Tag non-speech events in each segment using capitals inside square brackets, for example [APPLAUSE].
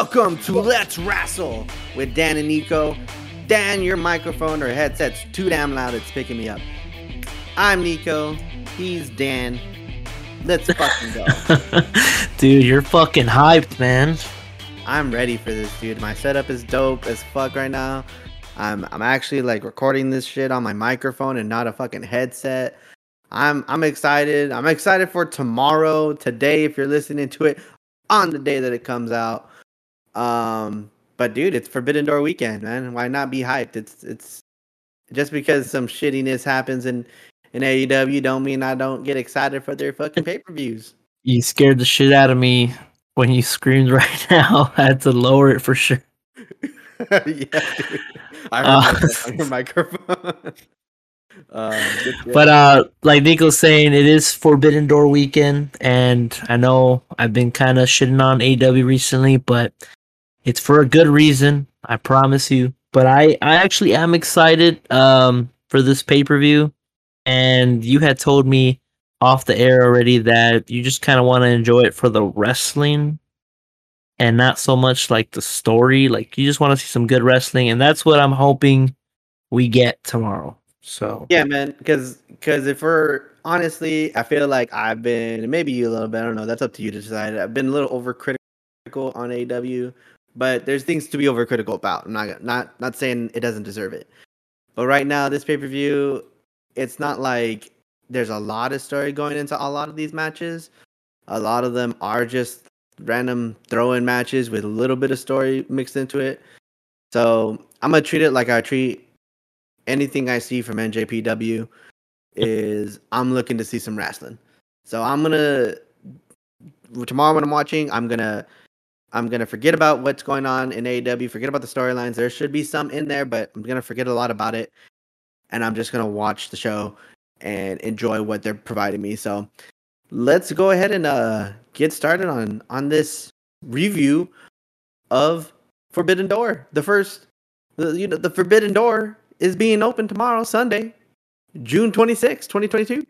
Welcome to Let's Rassle with Dan and Niko. Dan, your microphone or headset's too damn loud, it's picking me up. I'm Niko, he's Dan. Let's [LAUGHS] fucking go. dude, you're fucking hyped, man. I'm ready for this, dude. My setup is dope as fuck right now. I'm I'm actually like recording this shit on my microphone and not a fucking headset. I'm I'm excited. I'm excited for tomorrow, today if you're listening to it on the day that it comes out. Um but dude, it's Forbidden Door weekend, man. Why not be hyped? It's it's just because some shittiness happens in in AEW don't mean I don't get excited for their fucking pay-per-views. You scared the shit out of me when you screamed [LAUGHS] right now. I had to lower it for sure. [LAUGHS] yeah, dude. I heard uh, on your microphone. [LAUGHS] Uh, but uh, like Niko's saying, it is Forbidden Door weekend, and I know I've been kind of shitting on AEW recently, but it's for a good reason. I promise you. But I, I actually am excited um for this pay per view, and you had told me off the air already that you just kind of want to enjoy it for the wrestling and not so much like the story. Like you just want to see some good wrestling, and that's what I'm hoping we get tomorrow. So yeah, man. Because because if we're honestly, I feel like I've been maybe you a little bit. I don't know. That's up to you to decide. I've been a little overcritical on AEW, but there's things to be overcritical about. I'm not not not saying it doesn't deserve it. But right now, this pay per view, it's not like there's a lot of story going into a lot of these matches. A lot of them are just random throw-in matches with a little bit of story mixed into it. So I'm gonna treat it like I treat anything I see from NJPW [LAUGHS] is I'm looking to see some wrestling. So I'm gonna tomorrow when I'm watching, I'm gonna I'm gonna forget about what's going on in AEW, forget about the storylines. There should be some in there, but I'm gonna forget a lot about it, and I'm just gonna watch the show and enjoy what they're providing me. So let's go ahead and uh, get started on on this review of Forbidden Door, the first, the, you know, the Forbidden Door is being open tomorrow, Sunday, June 26, 2022.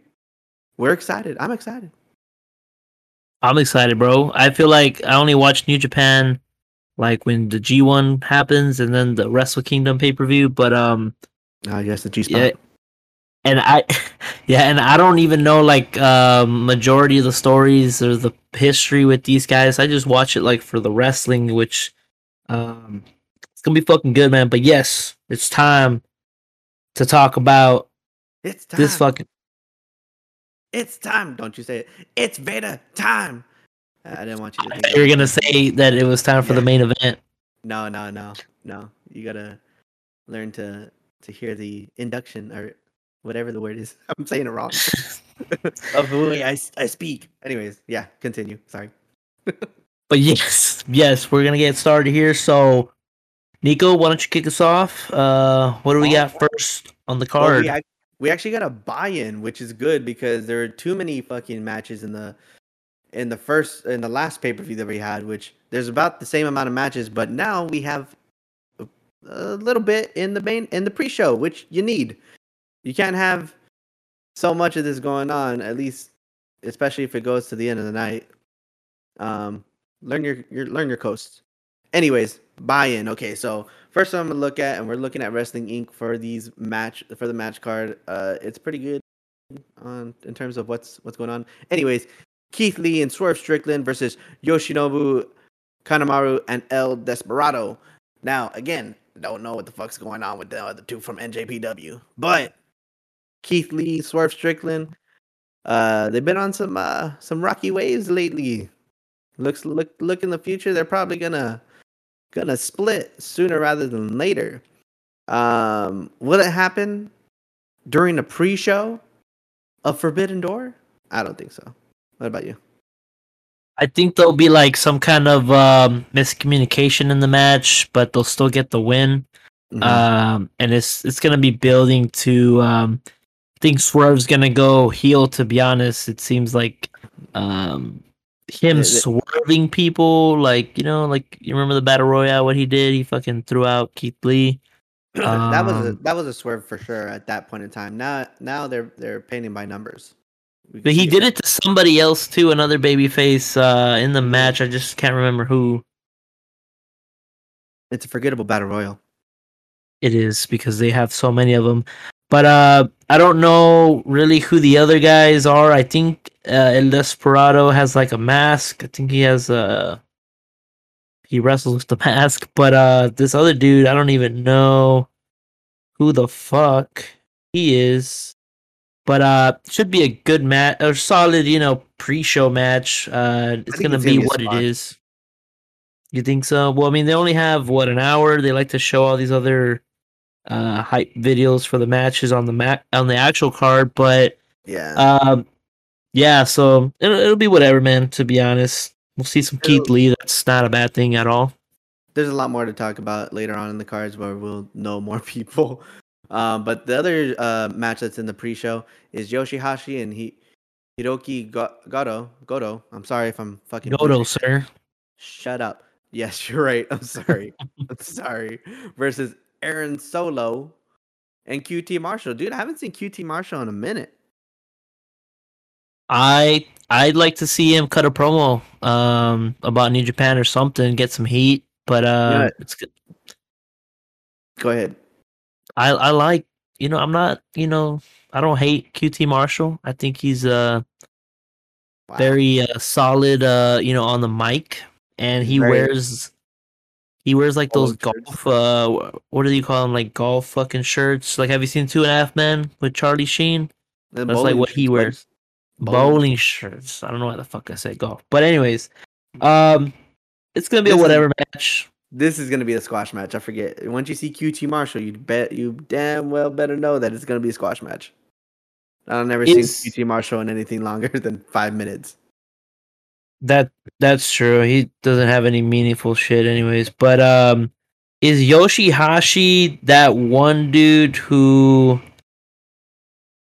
We're excited. I'm excited. I'm excited, bro. I feel like I only watch New Japan like when the G1 happens and then the Wrestle Kingdom pay per view. But um, oh guess the G spot. Yeah, and I, [LAUGHS] yeah, and I don't even know like um majority of the stories or the history with these guys. I just watch it like for the wrestling, which um, it's gonna be fucking good, man. But yes, it's time to talk about it's time. this fucking. It's time. Don't you say it. It's Vader time. I didn't want you to. You're gonna say that it was time for yeah. the main event. No, no, no, no. You gotta learn to to hear the induction or whatever the word is. [LAUGHS] I'm saying it wrong. [LAUGHS] of the way I, I speak. Anyways, yeah. Continue. Sorry. [LAUGHS] but yes, yes, we're gonna get started here. So Niko, why don't you kick us off? Uh, what do we got first on the card? Well, we, we actually got a buy-in, which is good because there are too many fucking matches in the in the first in the last pay-per-view that we had, which there's about the same amount of matches, but now we have a, a little bit in the main in the pre-show, which you need. You can't have so much of this going on, at least especially if it goes to the end of the night. Um, learn your, your learn your coast. Anyways, buy-in. Okay, so first one I'm gonna look at, and we're looking at Wrestling Inc. for these match for the match card. Uh, it's pretty good on in terms of what's what's going on. Anyways, Keith Lee and Swerve Strickland versus Yoshinobu Kanemaru and El Desperado. Now, again, don't know what the fuck's going on with the other two from NJPW, but Keith Lee, Swerve Strickland, uh, they've been on some uh some rocky waves lately. Looks look look in the future, they're probably gonna gonna split sooner rather than later. Um, will it happen during the pre-show of Forbidden Door? I don't think so. What about you? I think there'll be like some kind of um, miscommunication in the match, but they'll still get the win. Mm-hmm. Um, and it's it's gonna be building to. Um, I think Swerve's gonna go heel. To be honest, it seems like um, him swerving people, like you know, like you remember the battle royale? What he did? He fucking threw out Keith Lee. [CLEARS THROAT] Um, that was a, um, that was a swerve for sure at that point in time. Now now they're they're painting by numbers. But he did that. it to somebody else too, another babyface uh, in the match. I just can't remember who. It's a forgettable battle royal. It is because they have so many of them. But uh, I don't know really who the other guys are. I think uh, El Desperado has like a mask. I think he has a. He wrestles with the [LAUGHS] mask, but uh, this other dude, I don't even know who the fuck he is. But uh, should be a good match, a solid, you know, pre-show match. Uh, it's gonna it's be gonna be a what spot. it is. You think so? Well, I mean, they only have what an hour. They like to show all these other uh hype videos for the matches on the mat on the actual card, but Yeah. um, yeah. So it'll, it'll be whatever, man. To be honest, we'll see some Keith Lee. That's not a bad thing at all. There's a lot more to talk about later on in the cards where we'll know more [LAUGHS] people. Um, but the other uh, match that's in the pre-show is Yoshihashi and he Hiroki Go- Goto. Goto. I'm sorry if I'm fucking. Goto, sir. Shut up. Yes, [LAUGHS] you're right. I'm sorry. [LAUGHS] I'm sorry. Versus Aaron Solo and QT Marshall. Dude, I haven't seen QT Marshall in a minute. I I'd like to see him cut a promo um about New Japan or something, get some heat. But uh, Yeah. it's good. Go ahead. I I like you know I'm not you know I don't hate QT Marshall. I think he's uh Wow. very uh, solid uh you know on the mic and he Very- wears he wears like those shirts. golf uh what do you call them like golf fucking shirts like have you seen two and a half men with charlie sheen The that's like what he wears Bowling bowling shirts i don't know why the fuck i said golf but anyways um it's gonna be a This is- whatever match This is gonna be a squash match. I forget. Once you see QT Marshall, you bet you damn well better know that it's gonna be a squash match. I've never Is- seen QT Marshall in anything longer [LAUGHS] than five minutes. That that's true. He doesn't have any meaningful shit anyways. But um is yoshihashi that one dude who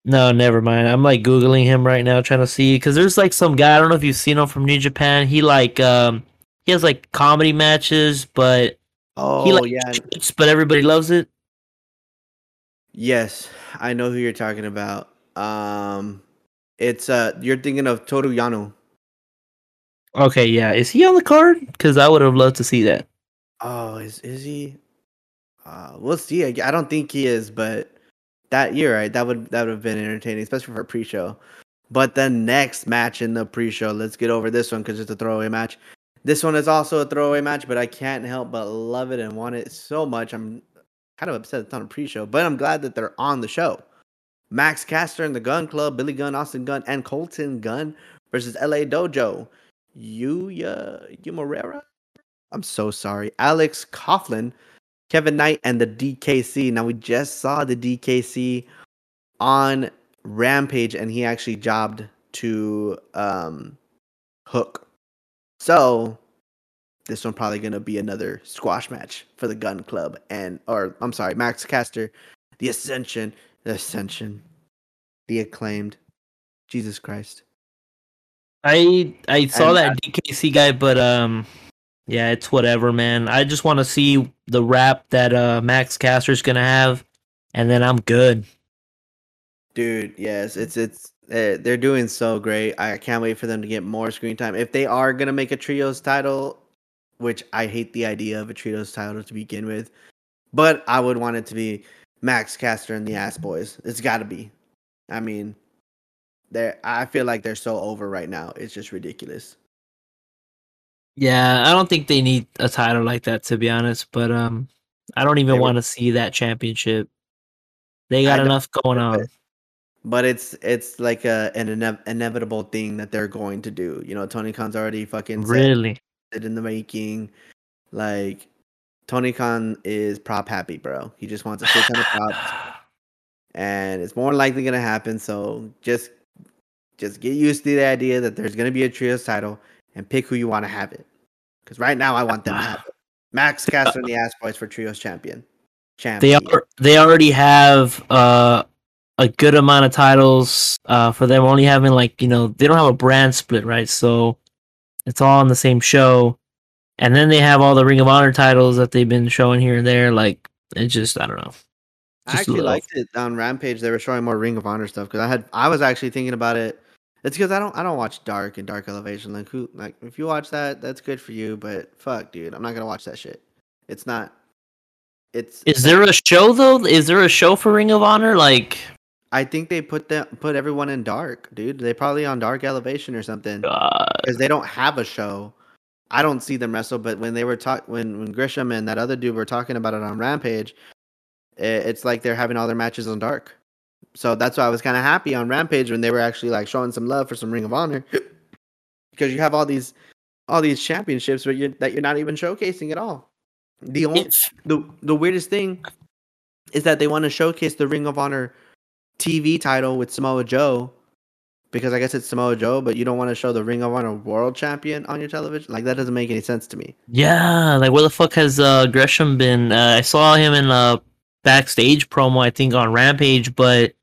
no never mind. I'm like googling him right now trying to see because there's like some guy i don't know if you've seen him from new japan. He like um he has like comedy matches but Oh he like yeah, cheats, but everybody loves it. Yes, I know who you're talking about. Um, it's uh, you're thinking of Toru Yano. Okay yeah is he on the card because i would have loved to see that Oh, is is he? Uh, we'll see. I, I don't think he is, but that you're right. That would that would have been entertaining, especially for a pre-show. But the next match in the pre-show, let's get over this one because it's a throwaway match. This one is also a throwaway match, but I can't help but love it and want it so much. I'm kind of upset it's on a pre-show, but I'm glad that they're on the show. Max Caster and the Gun Club, Billy Gunn, Austin Gunn, and Colton Gunn versus LA Dojo. Yuya Yumurera? I'm so sorry. Alex Coughlin, Kevin Knight, and the DKC. Now we just saw the DKC on Rampage, and he actually jobbed to um, Hook. So this one probably gonna be another squash match for the Gun Club, and or I'm sorry, Max Caster, the Ascension, the Ascension, the acclaimed. Jesus Christ. I I saw And that DKC guy, but um, yeah, it's whatever, man. I just want to see the rap that uh Max Caster's gonna have, and then I'm good. Dude, yes, it's it's uh, they're doing so great. I can't wait for them to get more screen time. If they are gonna make a trios title, which I hate the idea of a trios title to begin with, but I would want it to be Max Caster and the Ass Boys. It's got to be. I mean, they I feel like they're so over right now. It's just ridiculous. Yeah, I don't think they need a title like that to be honest, but um, I don't even want to see that championship. They got enough going on. But it's it's like a an ine- inevitable thing that they're going to do. You know, Tony Khan's already fucking Really? it in the making. Like Tony Khan is prop happy, bro. He just wants a shit ton of props, [SIGHS] and it's more likely gonna happen. So just just get used to the idea that there's gonna be a trios title and pick who you want to have it. Because right now I want them to have it. Max [LAUGHS] Caster and the Ass Boys for trios champion. They are they already have uh a good amount of titles uh for them only having like you know they don't have a brand split right so it's all on the same show and then they have all the ring of honor titles that they've been showing here and there like it just i don't know just a actually liked it on Rampage. They were showing more Ring of Honor stuff because I had I was actually thinking about it. It's because I don't I don't watch Dark and Dark Elevation. Like who like if you watch that, that's good for you. But fuck, dude, I'm not gonna watch that shit. It's not. It's. Is there a show though? Is there a show for Ring of Honor? Like, I think they put them put everyone in dark, dude. They probably on dark elevation or something because they don't have a show. I don't see them wrestle, but when they were talk when when Gresham and that other dude were talking about it on Rampage, it's like they're having all their matches on dark. So that's why I was kind of happy on Rampage when they were actually like showing some love for some Ring of Honor, [LAUGHS] because you have all these all these championships, but you're, that you're not even showcasing at all. The only the the weirdest thing is that they want to showcase the Ring of Honor TV title with Samoa Joe because I guess it's Samoa Joe, but you don't want to show the Ring of Honor World Champion on your television. Like that doesn't make any sense to me. Yeah, like where the fuck has uh, Gresham been? Uh, I saw him in a backstage promo, I think, on Rampage, but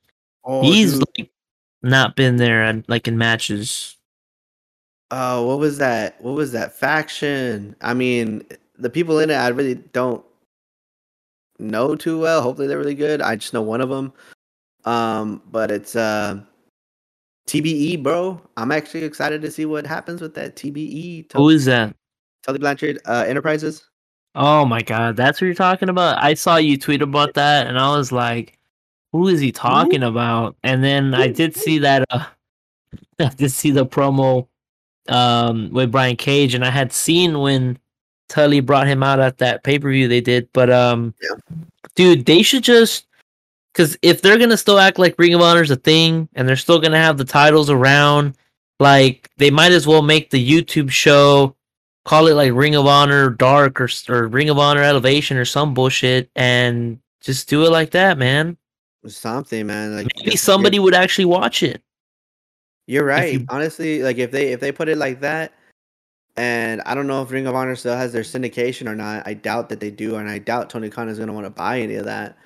oh, he's like not been there like in matches. Oh, what was that? What was that faction? I mean, the people in it, I really don't know too well. Hopefully, they're really good. I just know one of them. Um, but it's uh TBE, bro. I'm actually excited to see what happens with that TBE. Who is that? Tully Blanchard uh, Enterprises. Oh my god, that's what you're talking about. I saw you tweet about that, and I was like, "Who is he talking about?" And then I did see that. Uh, [LAUGHS] I did see the promo um, with Brian Cage, and I had seen when Tully brought him out at that pay per view they did. But um, yeah. dude, they should just because if they're gonna still act like Ring of Honor's a thing and they're still gonna have the titles around, like they might as well make the YouTube show, call it like Ring of Honor Dark or or Ring of Honor Elevation or some bullshit, and just do it like that, man. Something, man. Like maybe somebody would actually watch it. You're right. You, Honestly, like if they if they put it like that, and I don't know if Ring of Honor still has their syndication or not. I doubt that they do, and I doubt Tony Khan is gonna want to buy any of that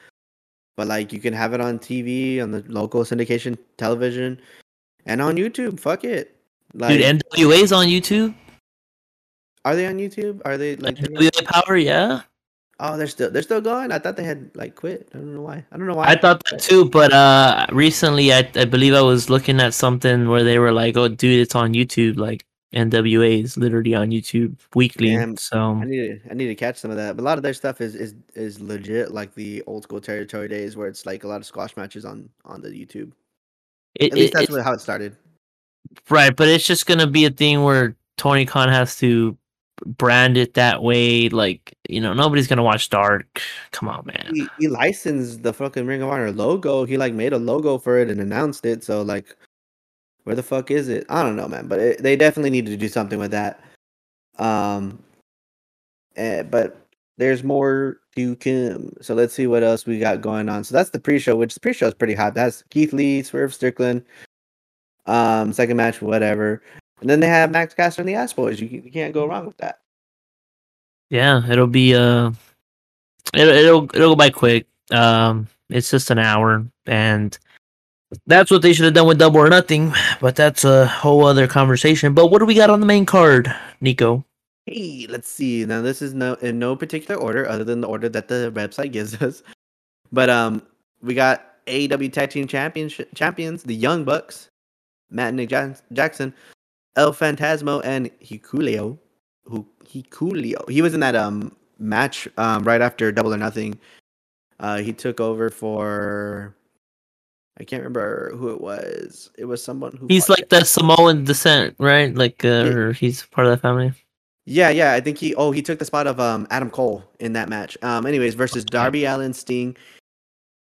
but like you can have it on TV on the local syndication television and on YouTube. Fuck it. Like, Dude, NWA's on YouTube. Are they on YouTube? Are they like NWA Power? Yeah. Oh, they're still they're still going. I thought they had like quit. I don't know why. I don't know why. I thought that too, but uh, recently I I believe I was looking at something where they were like, "Oh, dude, it's on YouTube." Like NWA is literally on YouTube weekly. Damn, so I need to I need to catch some of that. But a lot of their stuff is is is legit, like the old school territory days, where it's like a lot of squash matches on on the YouTube. It, At least it, that's it, how it started. Right, but it's just gonna be a thing where Tony Khan has to brand it that way. Like you know, nobody's gonna watch Dark. Come on, man. He, he licensed the fucking Ring of Honor logo. He like made a logo for it and announced it. So like where the fuck is it? I don't know, man. But it, they definitely need to do something with that. Um, uh, but there's more to come. So let's see what else we got going on. So that's the pre-show, which the pre-show is pretty hot. That's Keith Lee, Swerve Strickland. Um, second match, whatever. And then they have Max Caster and the Ass Boys. You, you can't go wrong with that. Yeah, it'll be uh, it, it'll it'll go by quick. Um, it's just an hour, and that's what they should have done with Double or Nothing, but that's a whole other conversation. But what do we got on the main card, Niko? Hey, let's see. Now this is no in no particular order other than the order that the website [LAUGHS] gives us. But um, we got AEW Tag Team Champions, champions, the Young Bucks, Matt and Nick Jackson, El Phantasmo, and Hikuleo. Who Hikuleo? He was in that um match um right after Double or Nothing. Uh, he took over for I can't remember who it was. It was someone who. He's like it. the Samoan descent, right? Like, uh, or he's part of that family. Yeah, yeah. I think he. Oh, he took the spot of um Adam Cole in that match. Um. Anyways, versus Darby Allin, Sting,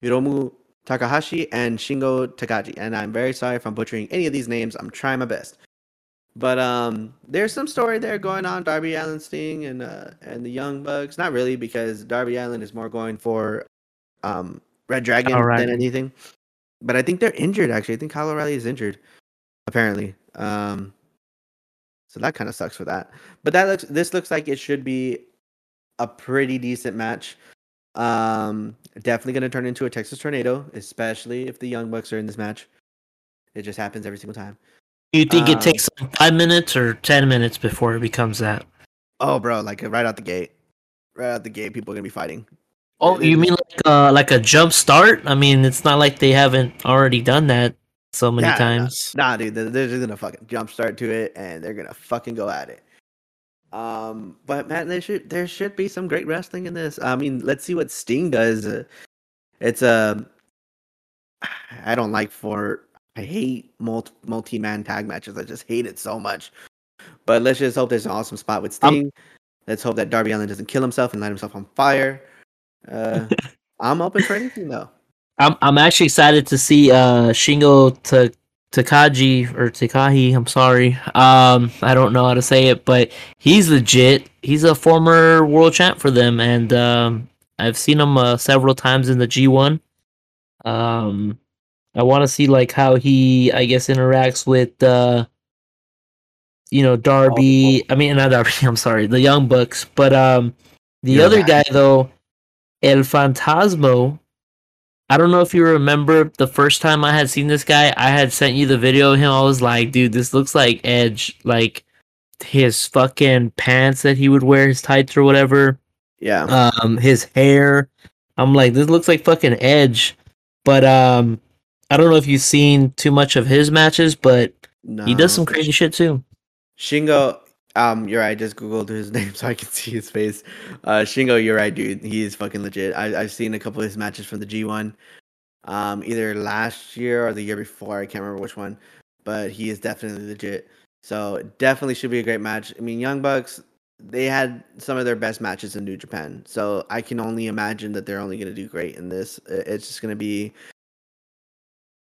Hiromu Takahashi, and Shingo Takagi. And I'm very sorry if I'm butchering any of these names. I'm trying my best. But um, there's some story there going on. Darby Allin, Sting, and uh, and the Young Bucks. Not really, because Darby Allin is more going for um Red Dragon right. than anything but I think they're injured. Actually, I think Kyle O'Reilly is injured. Apparently, um, so that kind of sucks for that. But that looks. This looks like it should be a pretty decent match. Um, definitely going to turn into a Texas tornado, especially if the Young Bucks are in this match. It just happens every single time. You think um, it takes five minutes or ten minutes before it becomes that? Oh, bro, like right out the gate, right out the gate, people are gonna be fighting. Oh, you mean like uh, like a jump start? I mean, it's not like they haven't already done that so many nah, times. Nah, nah, dude, they're, just gonna fucking jump start to it, and they're gonna fucking go at it. Um, but man, there should there should be some great wrestling in this. I mean, let's see what Sting does. It's a [SIGHS] I don't like for I hate multi man tag matches. I just hate it so much. But let's just hope there's an awesome spot with Sting. Um, let's hope that Darby Allin doesn't kill himself and light himself on fire. Uh, [LAUGHS] I'm open for anything though. I'm I'm actually excited to see uh Shingo to Takagi or Takahi. I'm sorry. Um, I don't know how to say it, but he's legit. He's a former world champ for them, and um, I've seen him uh, several times in the G1. Um, I want to see like how he, I guess, interacts with, uh, you know, Darby. I mean, not Darby. [LAUGHS] I'm sorry, the Young Bucks. But um, the You're other right. guy though, El Phantasmo. I don't know if you remember the first time I had seen this guy. I had sent you the video of him. I was like, dude, this looks like Edge. Like his fucking pants that he would wear, his tights or whatever. Yeah. Um, his hair. I'm like, this looks like fucking Edge. But um, I don't know if you've seen too much of his matches, but no. he does some crazy shit too. Shingo, um, you're right. I just googled his [LAUGHS] name so I can see his face. Uh, Shingo, you're right, dude. He is fucking legit. I, I've seen a couple of his matches from the G1, um, either last year or the year before. I can't remember which one, but he is definitely legit. So definitely should be a great match. I mean, Young Bucks, they had some of their best matches in New Japan, so I can only imagine that they're only going to do great in this. It's just going to be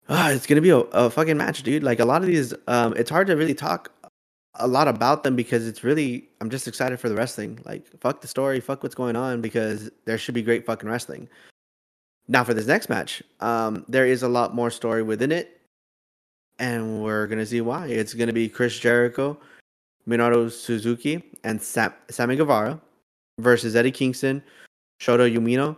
uh, it's gonna be a, a fucking match, dude. Like a lot of these, um, it's hard to really talk a lot about them because it's really I'm just excited for the wrestling. Like fuck the story, fuck what's going on because there should be great fucking wrestling. Now for this next match, um, there is a lot more story within it, and we're gonna see why. It's gonna be Chris Jericho, Minoru Suzuki, and Sam- Sammy Guevara versus Eddie Kingston, Shota Umino,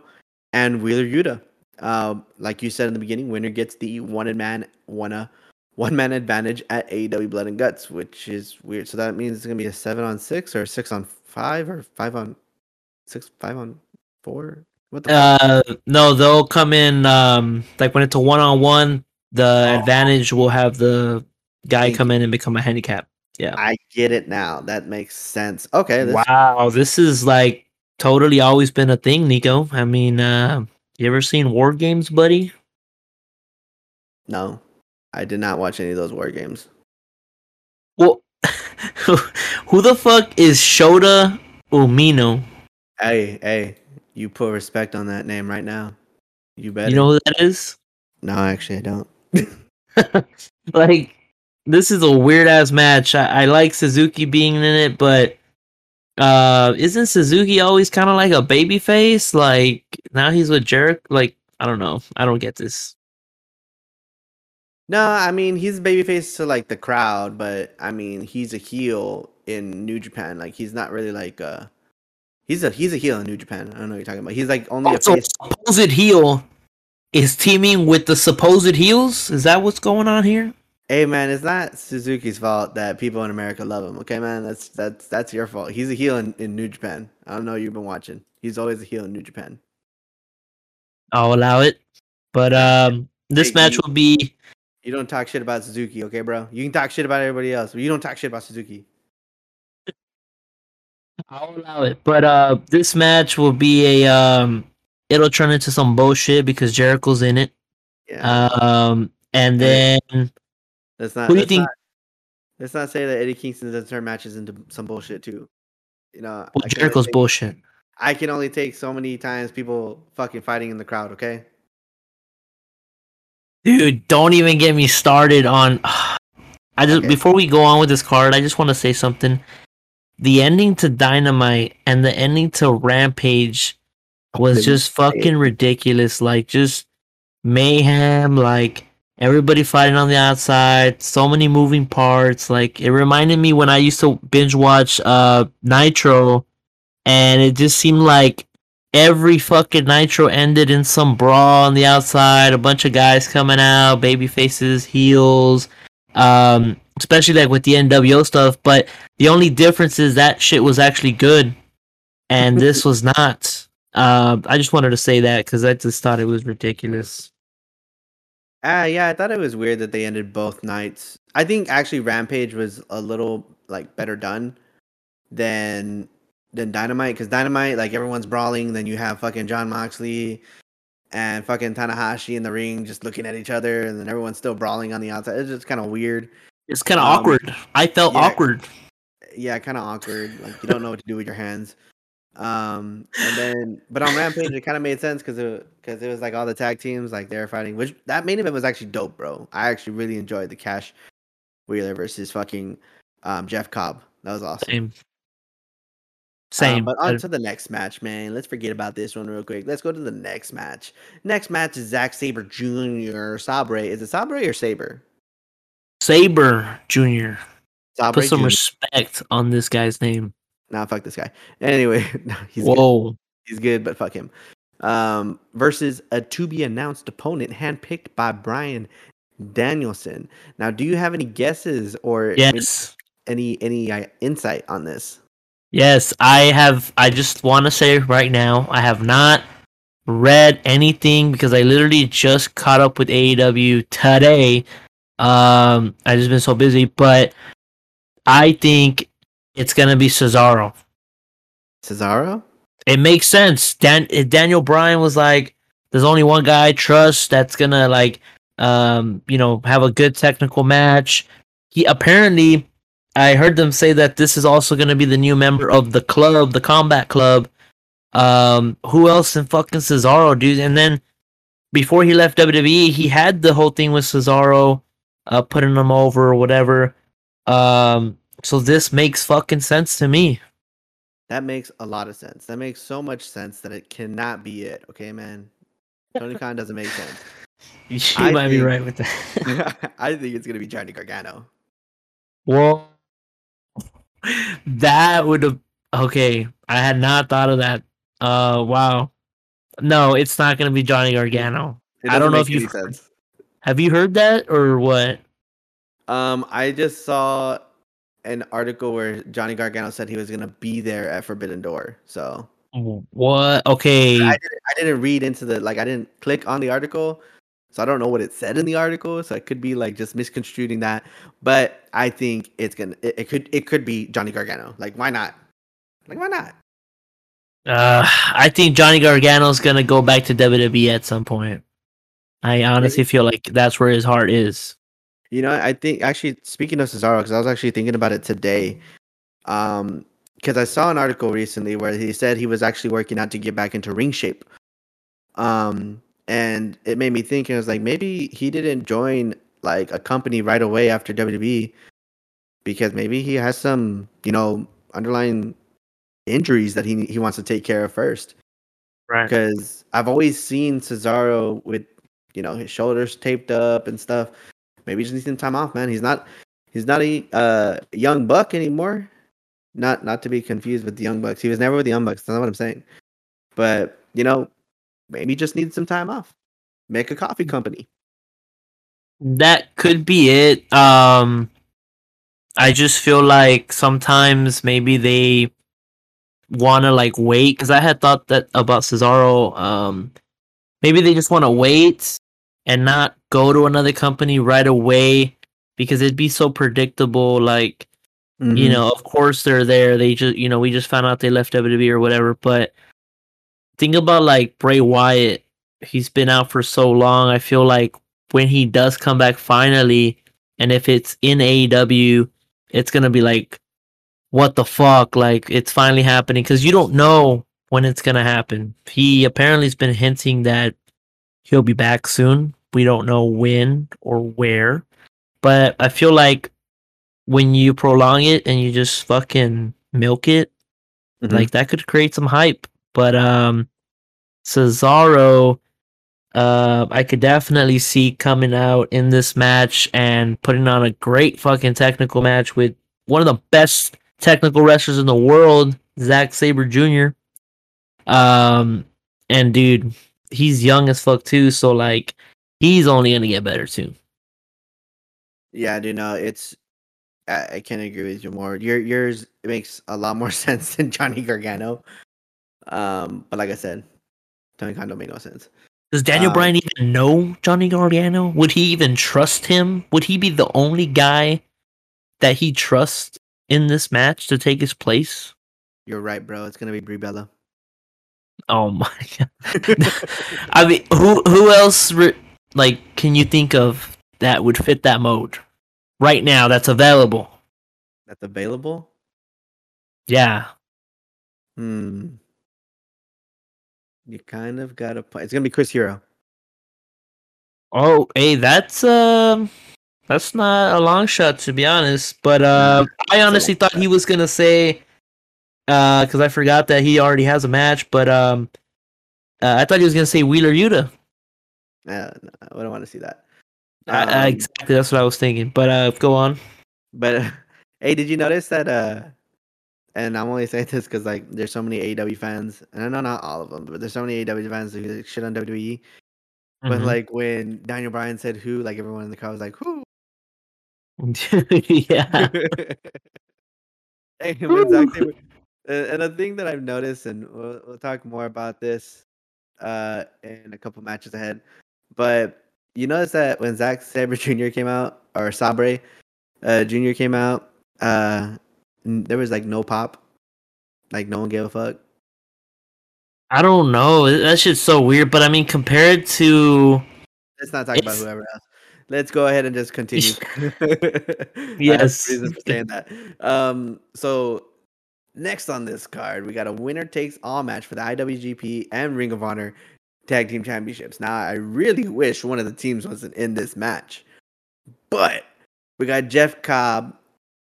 and Wheeler Yuta. Um, like you said in the beginning, winner gets the one man one uh, one man advantage at AEW Blood and Guts, which is weird. So that means it's gonna be a seven on six or six on five or five on six, five on four. What the? Uh, fuck? no, they'll come in um like when it's a one on one. The oh. advantage will have the guy come in and become a handicap. Yeah, I get it now. That makes sense. Okay. This wow, this is like totally always been a thing, Niko. I mean, uh, you ever seen War Games, buddy? No, I did not watch any of those War Games. Well, [LAUGHS] who the fuck is Shota Umino? Hey, hey, you put respect on that name right now. You better. You know who that is? No, actually, I don't. [LAUGHS] like, this is a weird ass match. I, I like Suzuki being in it, but uh, isn't Suzuki always kind of like a baby face? Like now he's with Jericho. Like I don't know. I don't get this. No, I mean he's a babyface to like the crowd, but I mean he's a heel in New Japan. Like he's not really like uh he's a he's a heel in New Japan. I don't know what you're talking about. He's like only oh, a face. supposed heel is teaming with the supposed heels. Is that what's going on here? Hey man, it's not Suzuki's fault that people in America love him. Okay, man, that's that's that's your fault. He's a heel in, in New Japan. I don't know you've been watching. He's always a heel in New Japan. I'll allow it, but um, this hey, match you, will be. You don't talk shit about Suzuki, okay, bro? You can talk shit about everybody else, but you don't talk shit about Suzuki. I'll allow it, but uh, this match will be a um, it'll turn into some bullshit because Jericho's in it. Yeah. Um, and then Let's not. Who do you think? Not, let's not say that Eddie Kingston doesn't turn matches into some bullshit too. You know, well, Jericho's take, bullshit. I can only take so many times people fucking fighting in the crowd. Okay. Dude, don't even get me started on. [SIGHS] I just okay. before we go on with this card, I just want to say something. The ending to Dynamite and the ending to Rampage was just fucking ridiculous. Like just mayhem. Like everybody fighting on the outside, so many moving parts. Like it reminded me when I used to binge watch uh Nitro, and it just seemed like every fucking Nitro ended in some brawl on the outside, a bunch of guys coming out, baby faces, heels, um, especially like with the NWO stuff. But the only difference is that shit was actually good, and [LAUGHS] this was not. Uh, I just wanted to say that because I just thought it was ridiculous. Ah, yeah, I thought it was weird that they ended both nights. I think actually Rampage was a little like better done, than than Dynamite because Dynamite like everyone's brawling. Then you have fucking Jon Moxley and fucking Tanahashi in the ring just looking at each other, and then everyone's still brawling on the outside. It's just kind of weird. It's kind of um, awkward. I felt yeah, awkward. Yeah, kind of awkward. Like you don't know what to do with your hands. Um, and then, but on Rampage, it kind of made sense because it because it was like all the tag teams like they were fighting. Which that main event was actually dope, bro. I actually really enjoyed the Cash Wheeler versus fucking um, Jeff Cobb. That was awesome. Same. Same. Um, but on to the next match, man. Let's forget about this one real quick. Let's go to the next match. Next match is Zack Sabre Jr. Sabre. Is it Sabre or Saber? Sabre Jr. Sabre Put some Jr. respect on this guy's name. Nah, fuck this guy. Anyway, [LAUGHS] he's Whoa. Good. He's good, but fuck him. Um, versus a to be announced opponent handpicked by Bryan Danielson. Now, do you have any guesses or yes. any any, uh, insight on this? Yes, I have. I just want to say right now, I have not read anything because I literally just caught up with AEW today. Um, I just been so busy, but I think it's gonna be Cesaro. Cesaro? It makes sense. Dan Daniel Bryan was like, "There's only one guy I trust that's gonna like, um, you know, have a good technical match." He apparently I heard them say that this is also going to be the new member of the club, the Combat Club. Um, who else in fucking Cesaro, dude? And then before he left WWE, he had the whole thing with Cesaro, uh, putting him over or whatever. Um, so this makes fucking sense to me. That makes a lot of sense. That makes so much sense that it cannot be it. Okay, man. Tony Khan doesn't make sense. [LAUGHS] You I might think, be right with that. [LAUGHS] I think it's gonna be Johnny Gargano. Well, that would have okay. I had not thought of that. Uh, wow. No, it's not going to be Johnny Gargano. I don't know if heard, have you heard that or what. Um, I just saw an article where Johnny Gargano said he was going to be there at Forbidden Door. So what? Okay, I didn't, I didn't read into the like. I didn't click on the article. So I don't know what it said in the article, so I could be like just misconstruing that. But I think it's gonna it, it could it could be Johnny Gargano. Like why not? Like why not? Uh, I think Johnny Gargano's gonna go back to WWE at some point. I honestly feel like that's where his heart is. You know, I think actually speaking of Cesaro, because I was actually thinking about it today. Um, because I saw an article recently where he said he was actually working out to get back into ring shape. Um, and it made me think. I was like, maybe he didn't join like a company right away after WWE because maybe he has some, you know, underlying injuries that he he wants to take care of first. Right. Because I've always seen Cesaro with, you know, his shoulders taped up and stuff. Maybe he just needs some time off, man. He's not he's not a uh, young buck anymore. Not not to be confused with the young bucks. He was never with the young bucks. That's not what I'm saying. But you know, maybe just needs some time off. Make a coffee company. That could be it. Um I just feel like sometimes maybe they want to like wait because I had thought that about Cesaro. Um, maybe they just want to wait and not go to another company right away because it'd be so predictable. Like, mm-hmm. you know, of course they're there. They just, you know, we just found out they left WWE or whatever. But think about like Bray Wyatt. He's been out for so long. I feel like when he does come back finally, and if it's in AEW, it's gonna be like, what the fuck? Like it's finally happening because you don't know when it's gonna happen. He apparently has been hinting that he'll be back soon. We don't know when or where, but I feel like when you prolong it and you just fucking milk it, mm-hmm. like that could create some hype. But um, Cesaro, uh, I could definitely see coming out in this match and putting on a great fucking technical match with one of the best technical wrestlers in the world, Zack Sabre Jr. Um, and dude, he's young as fuck too, so like he's only gonna get better too. Yeah, dude. No, it's I, I can't agree with you more. Your yours makes a lot more [LAUGHS] sense than Johnny Gargano. Um, but like I said, Tony Khan don't make no sense. Does Daniel um, Bryan even know Johnny Gargano? Would he even trust him? Would he be the only guy that he trusts in this match to take his place? You're right, bro. It's gonna be Brie Bella. Oh [LAUGHS] my god! [LAUGHS] I mean, who who else re- like can you think of that would fit that mode right now? That's available. That's available. Yeah. Hmm. You kind of got a point. It's gonna be Chris Hero. Oh, hey, that's um, that's not a long shot to be honest. But uh, I honestly thought he was gonna say, uh, because I forgot that he already has a match. But um, uh, I thought he was gonna say Wheeler Yuta. Uh, no, I don't want to see that. I, I, Um, exactly, that's what I was thinking. But uh, go on. But [LAUGHS] hey, did you notice that? Uh, and I'm only saying this because like there's so many AEW fans, and I know not all of them, but there's so many AEW fans who like, shit on WWE. But Mhm. like when Daniel Bryan said "who," like everyone in the crowd was like "who." [LAUGHS] yeah. Hey, when Zack uh, and a thing that I've noticed, and we'll, we'll talk more about this uh, in a couple matches ahead. But you notice that when Zack Sabre [LAUGHS] Jr. came out, or Sabre uh, Jr. came out, uh, there was like no pop, like no one gave a fuck. I don't know. That shit's so weird. But I mean, compared to Let's not talk about whoever else. Let's go ahead and just continue. [LAUGHS] [LAUGHS] Yes. reasons for saying that. Um, so next on this card, we got a winner takes all match for the IWGP and Ring of Honor Tag Team Championships. Now, I really wish one of the teams wasn't in this match, but we got Jeff Cobb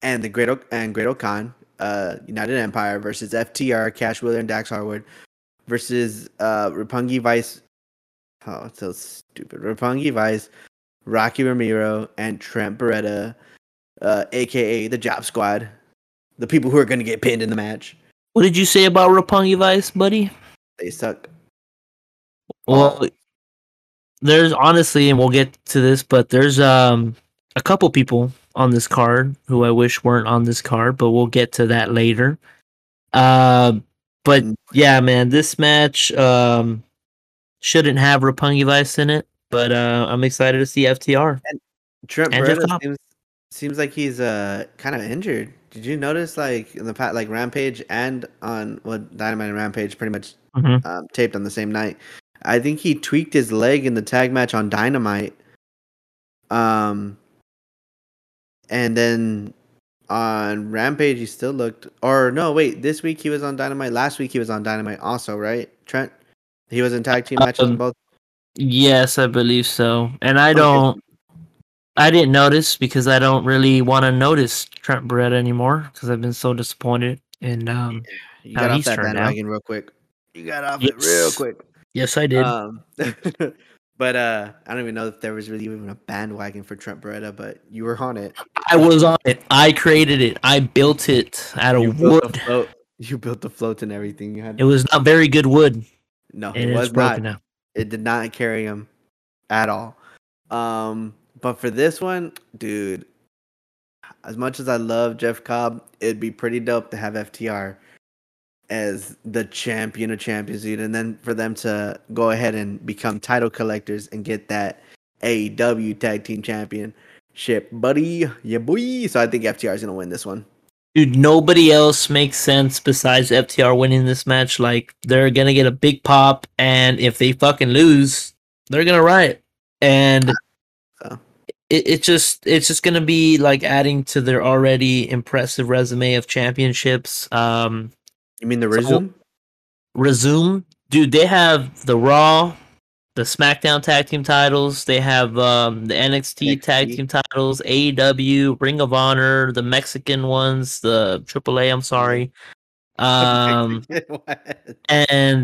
and the Great o- and Great Khan, uh, United Empire versus FTR, Cash Wheeler and Dax Harwood versus uh, Roppongi Vice. Oh, it's so stupid. Roppongi Vice, Rocky Romero, and Trent Beretta, uh, aka the Job Squad, the people who are going to get pinned in the match. what did you say about Roppongi Vice, buddy? They suck. Well, there's honestly, and we'll get to this, but there's um a couple people on this card who I wish weren't on this card, but we'll get to that later. Um, but Mm. yeah, man, this match um shouldn't have Roppongi Vice in it, but uh I'm excited to see FTR. Trent And Jeff Beretta Cobb. seems, seems like he's uh kind of injured. Did you notice like in the past, like Rampage and on well Dynamite and Rampage pretty much Mhm. um, taped on the same night. I think he tweaked his leg in the tag match on Dynamite. Um, and then on Rampage he still looked. Or no, wait. This week he was on Dynamite. Last week he was on Dynamite also, right? Trent. He was in tag team matches Um, both. Yes, I believe so. And I Okay. don't I didn't notice because I don't really want to notice Trent Beretta anymore because I've been so disappointed. And um You how got off he's that bandwagon real quick. You got off it real quick. Yes, I did. Um, [LAUGHS] but uh, I don't even know if there was really even a bandwagon for Trent Beretta, but you were on it. I was on it. I created it. I built it out of wood. You built the float and everything. You had It was not very good wood, no, and it was not. now. It did not carry him at all. Um, but for this one, dude, as much as I love Jeff Cobb, it'd be pretty dope to have FTR as the champion of champions, dude, and then for them to go ahead and become title collectors and get that AEW Tag Team Championship, buddy, yeah, boy. So I think FTR is gonna win this one. Dude, nobody else makes sense besides FTR winning this match. Like they're gonna get a big pop, and if they fucking lose, they're gonna riot. And So. it, it just it's just gonna be like adding to their already impressive resume of championships. Um, You mean the So- resume? resume, dude. They have the Raw, the SmackDown tag team titles. They have um, the NXT, tag team titles, AEW, Ring of Honor, the Mexican ones, the AAA. I'm sorry. [LAUGHS] Um, [LAUGHS] and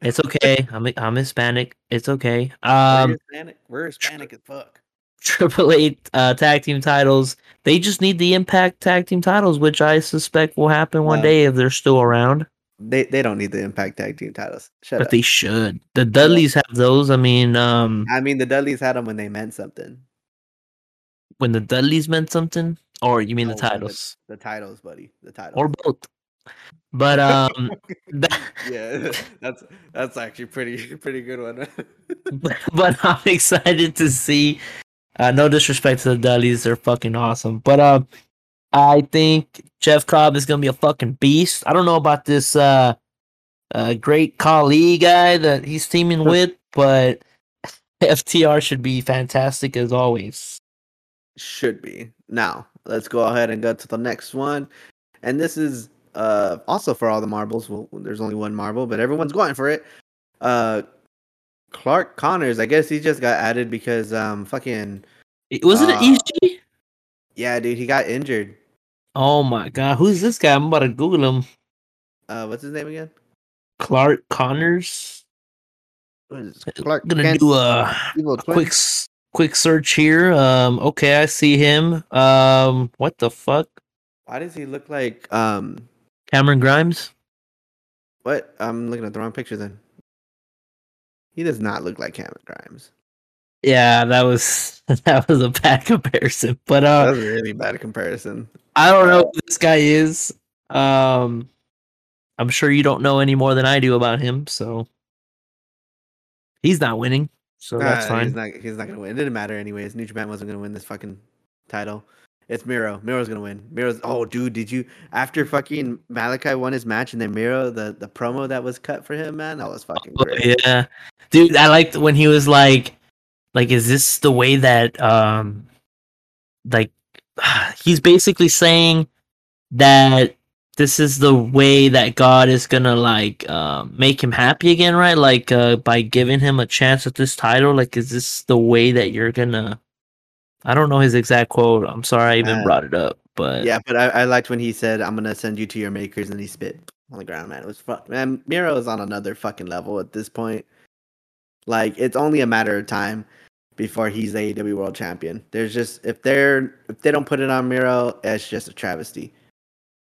it's okay. [LAUGHS] I'm I'm Hispanic. It's okay. We're Um, Hispanic. We're Hispanic as fuck. Triple A uh, tag team titles. They just need the Impact tag team titles, which I suspect will happen one Wow. day if they're still around. They they don't need the Impact Tag Team titles. Shut But up. they should. The Dudleys have those. I mean, um, I mean, the Dudleys had them when they meant something. when the Dudleys meant something, or you mean No, the titles, The titles, buddy. The titles. or both. But um, [LAUGHS] that, yeah, [LAUGHS] that's that's actually pretty pretty good one. [LAUGHS] but, but I'm excited to see. Uh, no disrespect to the Dudleys, they're fucking awesome. But uh, I think Jeff Cobb is gonna be a fucking beast. I don't know about this uh, uh Great-O-Khan guy that he's teaming with, but [LAUGHS] FTR should be fantastic as always. Should be. Now, let's go ahead and go to the next one. And this is uh also for all the marbles. Well, there's only one marble, but everyone's going for it. Uh Clark Connors, I guess he just got added because um fucking was it uh, EG? Yeah, dude, he got injured. Oh my god, who's this guy? I'm about to Google him. Uh, what's his name again? Clark Connors. Clark? I'm gonna do a, a quick quick search here. Um, okay, I see him. Um, what the fuck? Why does he look like um Cameron Grimes? What? I'm looking at the wrong picture then. He does not look like Cameron Grimes. Yeah, that was [LAUGHS] that was a bad [LAUGHS] comparison. But uh that was a really bad comparison. I don't know who this guy is. Um I'm sure you don't know any more than I do about him, so he's not winning. So nah, that's fine. He's not he's not gonna win. It didn't matter anyways. New Japan wasn't gonna win this fucking title. It's Miro. Miro's gonna win. Miro's oh dude, did you after fucking Malakai won his match and then Miro the the promo that was cut for him, man, that was fucking oh, great. yeah. Dude, I liked when he was like like is this the way that um like [SIGHS] he's basically saying that this is the way that God is gonna like uh, make him happy again, right? Like uh, by giving him a chance at this title. Like, is this the way that you're gonna? I don't know his exact quote. I'm sorry I even uh, brought it up, but yeah, but I, I, liked when he said, "I'm gonna send you to your makers," and he spit on the ground. Man, it was fuck. Man, Miro is on another fucking level at this point. Like, it's only a matter of time before he's AEW World Champion. There's just if they're if they don't put it on Miro, it's just a travesty.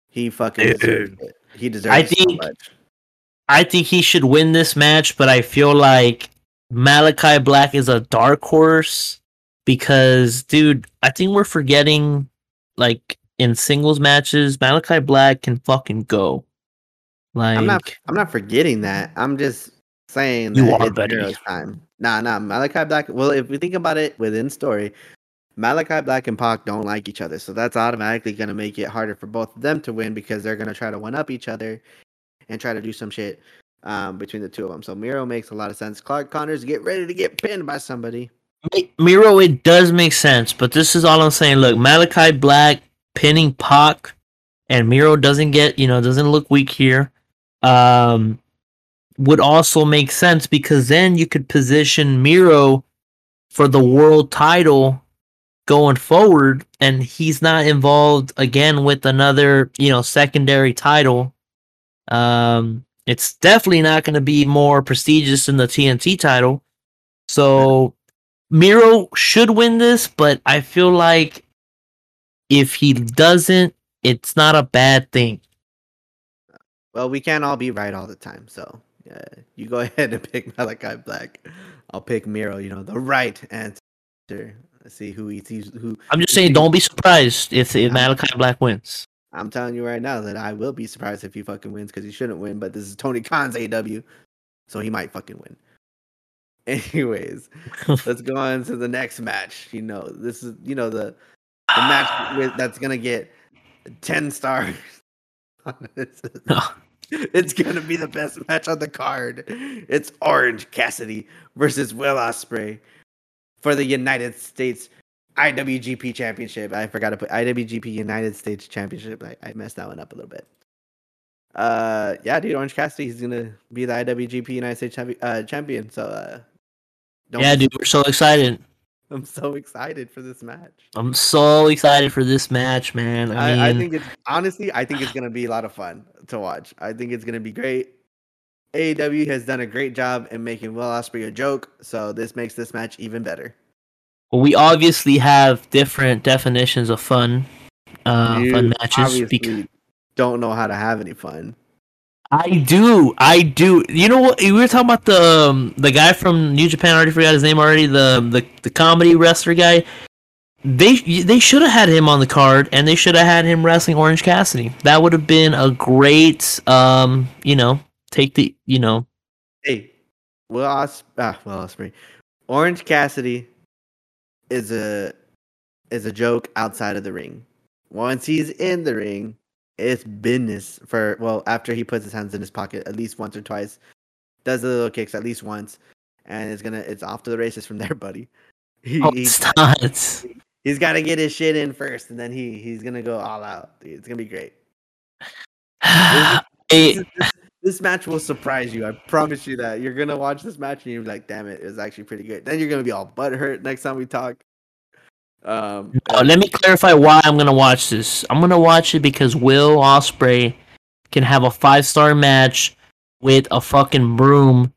He fucking deserves it. He deserves I think, so much. I think he should win this match, but I feel like Malakai Black is a dark horse because, dude, I think we're forgetting like in singles matches, Malakai Black can fucking go. Like I'm not I'm not forgetting that. I'm just saying you are better. time. Nah, nah. Malakai Black. Well, if we think about it within story, Malakai Black and Pac don't like each other, so that's automatically going to make it harder for both of them to win because they're going to try to one up each other and try to do some shit um, between the two of them. So Miro makes a lot of sense. Clark Connors get ready to get pinned by somebody. Miro, it does make sense, but this is all I'm saying. Look, Malakai Black pinning Pac, and Miro doesn't get you know doesn't look weak here. Um, would also make sense because then you could position Miro for the world title going forward and he's not involved again with another, you know, secondary title. Um it's definitely not going to be more prestigious than the TNT title. So Miro should win this, but I feel like if he doesn't, it's not a bad thing. Well, we can't all be right all the time, so yeah, you go [LAUGHS] ahead and pick Malakai Black. I'll pick Miro. You know the right answer. Let's see who eats who. I'm just saying, don't be surprised if if Malakai Black wins. I'm telling you right now that I will be surprised if he fucking wins because he shouldn't win. But this is Tony Khan's AEW, so he might fucking win. [LAUGHS] Anyways, let's go on to the next match. You know, this is you know the the match with, that's gonna get ten stars. [LAUGHS] it's gonna be the best match on the card. It's Orange Cassidy versus Will Ospreay for the United States IWGP Championship. I forgot to put IWGP United States Championship. I, I messed that one up a little bit. Uh, yeah, dude, Orange Cassidy is gonna be the IWGP United States champion. Uh, champion so, uh, yeah, dude, we're so excited. [LAUGHS] I'm so excited for this match. I'm so excited for this match, man. I, mean, I think it's honestly, I think it's gonna be a lot of fun to watch. I think it's gonna be great. AEW has done a great job in making Will Ospreay a joke, so this makes this match even better. Well, we obviously have different definitions of fun, uh, you fun matches. Because don't know how to have any fun. I do, I do. You know what? We were talking about the um, the guy from New Japan. I already forgot his name already. The the the comedy wrestler guy. They they should have had him on the card, and they should have had him wrestling Orange Cassidy. That would have been a great, um, you know, take the you know. Hey, Will Os- ah, Will Ospreay, Orange Cassidy is a is a joke outside of the ring. once he's in the ring, it's business for well after he puts his hands in his pocket at least once or twice, does the little kicks at least once, and it's gonna it's off to the races from there, [LAUGHS] buddy. He, Oh, he- not. he's got to get his shit in first, and then he he's gonna go all out. Dude, it's gonna be great. [SIGHS] Hey, This, this- this match will surprise you. I promise you that. You're gonna watch this match and you're like, "Damn it, it was actually pretty good." Then you're gonna be all butthurt next time we talk. Um, no, let me clarify why I'm gonna watch this. I'm gonna watch it because Will Ospreay can have a five star match with a fucking broom,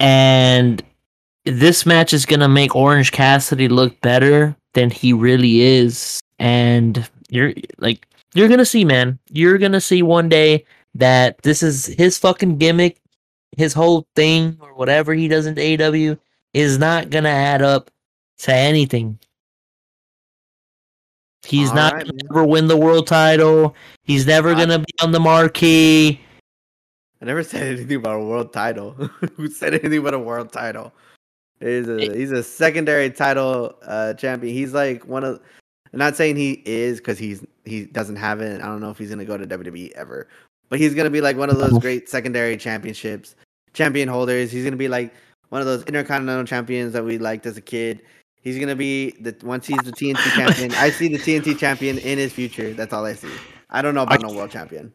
and this match is gonna make Orange Cassidy look better than he really is. And you're like, you're gonna see, man. You're gonna see one day that this is his fucking gimmick, his whole thing or whatever he does in AEW is not gonna add up to anything. He's All not right, gonna man. ever win the world title. He's never I- gonna be on the marquee. I never said anything about a world title. [LAUGHS] Who said anything about a world title? He's a he's a secondary title uh, champion. He's like one of. I'm not saying he is because he's he doesn't have it. I don't know if he's gonna go to WWE ever, but he's gonna be like one of those great secondary championships, champion holders. He's gonna be like one of those intercontinental champions that we liked as a kid. He's gonna be the once he's the TNT champion. I see the TNT champion in his future. That's all I see. I don't know about no world champion.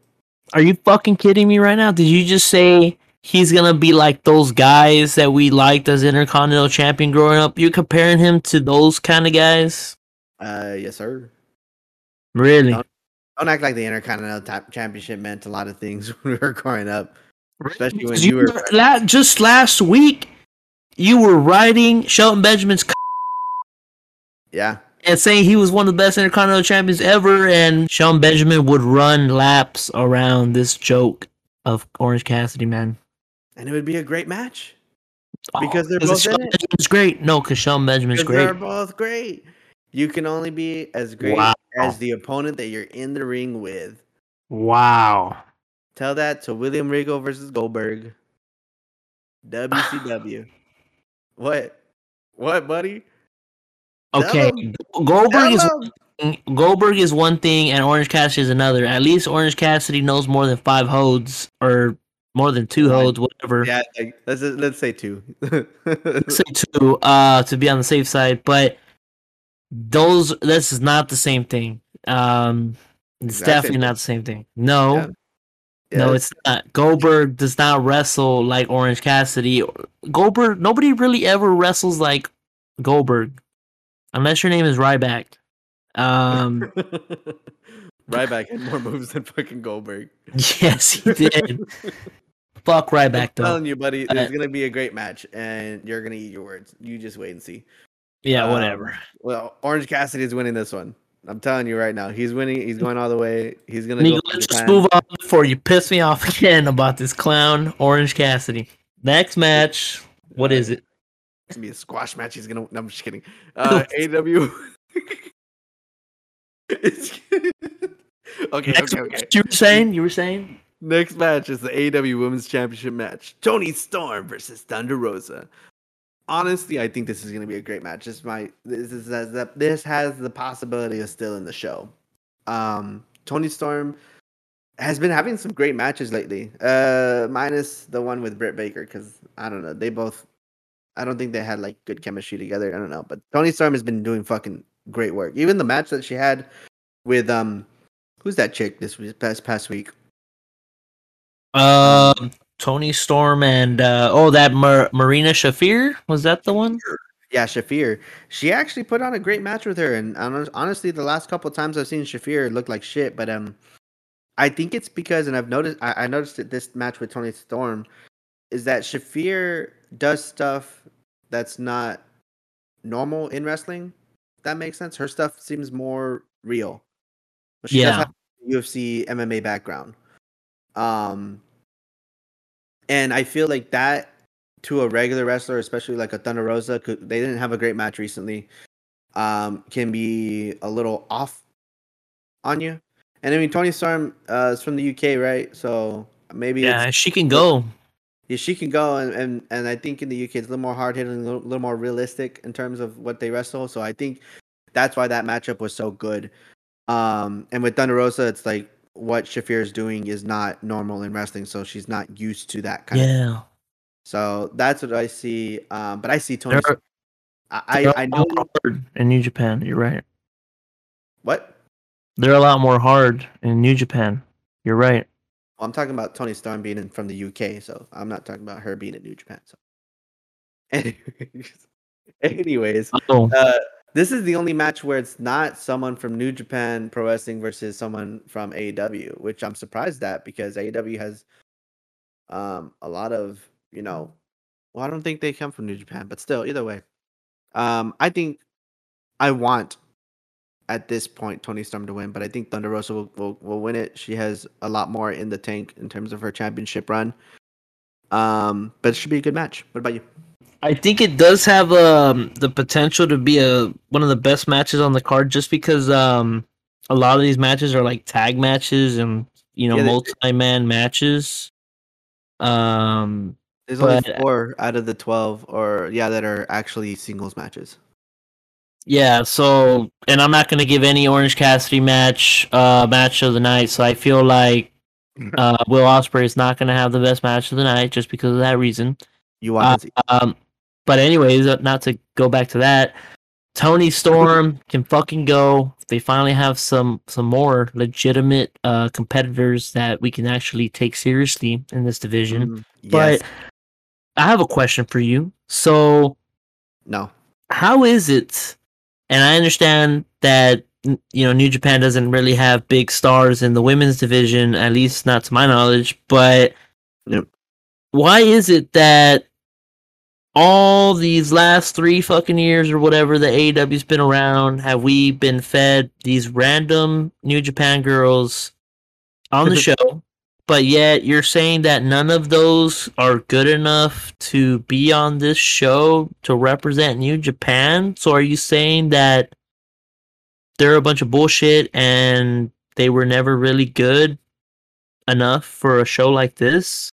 Are you fucking kidding me right now? Did you just say he's gonna be like those guys that we liked as intercontinental champion growing up? You're comparing him to those kind of guys? Uh, yes, sir. Really? No. Don't act like the Intercontinental Tap Championship meant a lot of things [LAUGHS] when we were growing up. Especially when Because you were- la- just last week, you were riding Shelton Benjamin's c- Yeah, and saying he was one of the best intercontinental champions ever, and Shelton Benjamin would run laps around this joke of Orange Cassidy, man. and it would be a great match oh, Because they're Oh, 'cause both in Shelton it. Benjamin's great. No, because Shelton Benjamin's great. they're both great. You can only be as great Wow. as the opponent that you're in the ring with. Wow. Tell that to William Regal versus Goldberg. [SIGHS] WCW. what? What, buddy? Okay. Goldberg is Goldberg is one thing, and Orange Cassidy is another. At least Orange Cassidy knows more than five holds or more than two holds, whatever. Yeah, like, let's let's say two. [LAUGHS] say two uh to be on the safe side but those this is not the same thing um it's definitely not the same thing no Yeah. no it's not goldberg does not wrestle like orange cassidy goldberg nobody really ever wrestles like goldberg unless your name is ryback um [LAUGHS] Ryback had more moves than fucking Goldberg. [LAUGHS] yes he did fuck ryback though. I'm telling you, buddy, there's Uh, gonna be a great match, and you're gonna eat your words. You just wait and see. yeah Um, whatever Well, Orange Cassidy is winning this one. I'm telling you right now, he's winning. He's going all the way. He's gonna Niko, go. let's just Japan. move on before you piss me off [LAUGHS] again about this clown, Orange Cassidy. Next match, what is it? It's gonna be a squash match. He's gonna. No, I'm just kidding. [LAUGHS] Uh, AEW. [LAUGHS] [LAUGHS] Okay, Next okay, okay. you were saying? You were saying? Next match is the AEW Women's Championship match. Toni Storm versus Thunder Rosa. Honestly, I think this is going to be a great match. This might this is this, this has the possibility of still in the show. Um, Toni Storm has been having some great matches lately. Uh, minus the one with Britt Baker because I don't know. They both. I don't think they had like good chemistry together. I don't know, but Toni Storm has been doing fucking great work. Even the match that she had with um, who's that chick this past past week? Um, Toni Storm and uh, oh, that Mar- Marina Shafir was that the one? Yeah, Shafir. She actually put on a great match with her, and honestly, the last couple times I've seen Shafir it looked like shit. But um, I think it's because, and I've noticed, I, I noticed that this match with Toni Storm is that Shafir does stuff that's not normal in wrestling. That makes sense. Her stuff seems more real. But she does Yeah. have a UFC MMA background. Um, and I feel like that to a regular wrestler, especially like a Thunder Rosa, 'cause they didn't have a great match recently, um, can be a little off on you. And I mean, Toni Storm uh, is from the UK, right? So maybe Yeah, she can go. Yeah, she can go, and, and and I think in the UK it's a little more hard hitting, a little, little more realistic in terms of what they wrestle. So I think that's why that matchup was so good. Um, and with Thunder Rosa, it's like what Shafir is doing is not normal in wrestling, so she's not used to that kind of. Yeah. So that's what I see. Um, but I see Toni. Are- I They're I, I know hard in New Japan. You're right. what. They're a lot more hard in New Japan. You're right. Well, I'm talking about Toni Storm being in, from the UK, so I'm not talking about her being in New Japan. So, [LAUGHS] anyways, anyways Oh, uh, this is the only match where it's not someone from New Japan Pro Wrestling versus someone from AEW, which I'm surprised at because AEW has um a lot of you know. Well, I don't think they come from New Japan, but still, either way, um, I think I want at this point Toni Storm to win, but I think Thunder Rosa will, will will win it. She has a lot more in the tank in terms of her championship run. Um, but it should be a good match. What about you? I think it does have um the potential to be a one of the best matches on the card, just because um a lot of these matches are like tag matches and you know Yeah, multi man matches. Um, There's only four out of the twelve, or yeah, that are actually singles matches. Yeah, so and I'm not gonna give any Orange Cassidy match uh match of the night, so I feel like [LAUGHS] uh Will Ospreay is not gonna have the best match of the night just because of that reason. You want to see? Um but anyways, uh, not to go back to that, Toni Storm [LAUGHS] can fucking go. They finally have some some more legitimate uh competitors that we can actually take seriously in this division. Mm, yes. But I have a question for you. So no. how is it and i understand that you know new japan doesn't really have big stars in the women's division at least not to my knowledge but why is it that all these last three fucking years or whatever the AEW's been around have we been fed these random new japan girls on the show but yet you're saying that none of those are good enough to be on this show to represent New Japan. So are you saying that they're a bunch of bullshit and they were never really good enough for a show like this?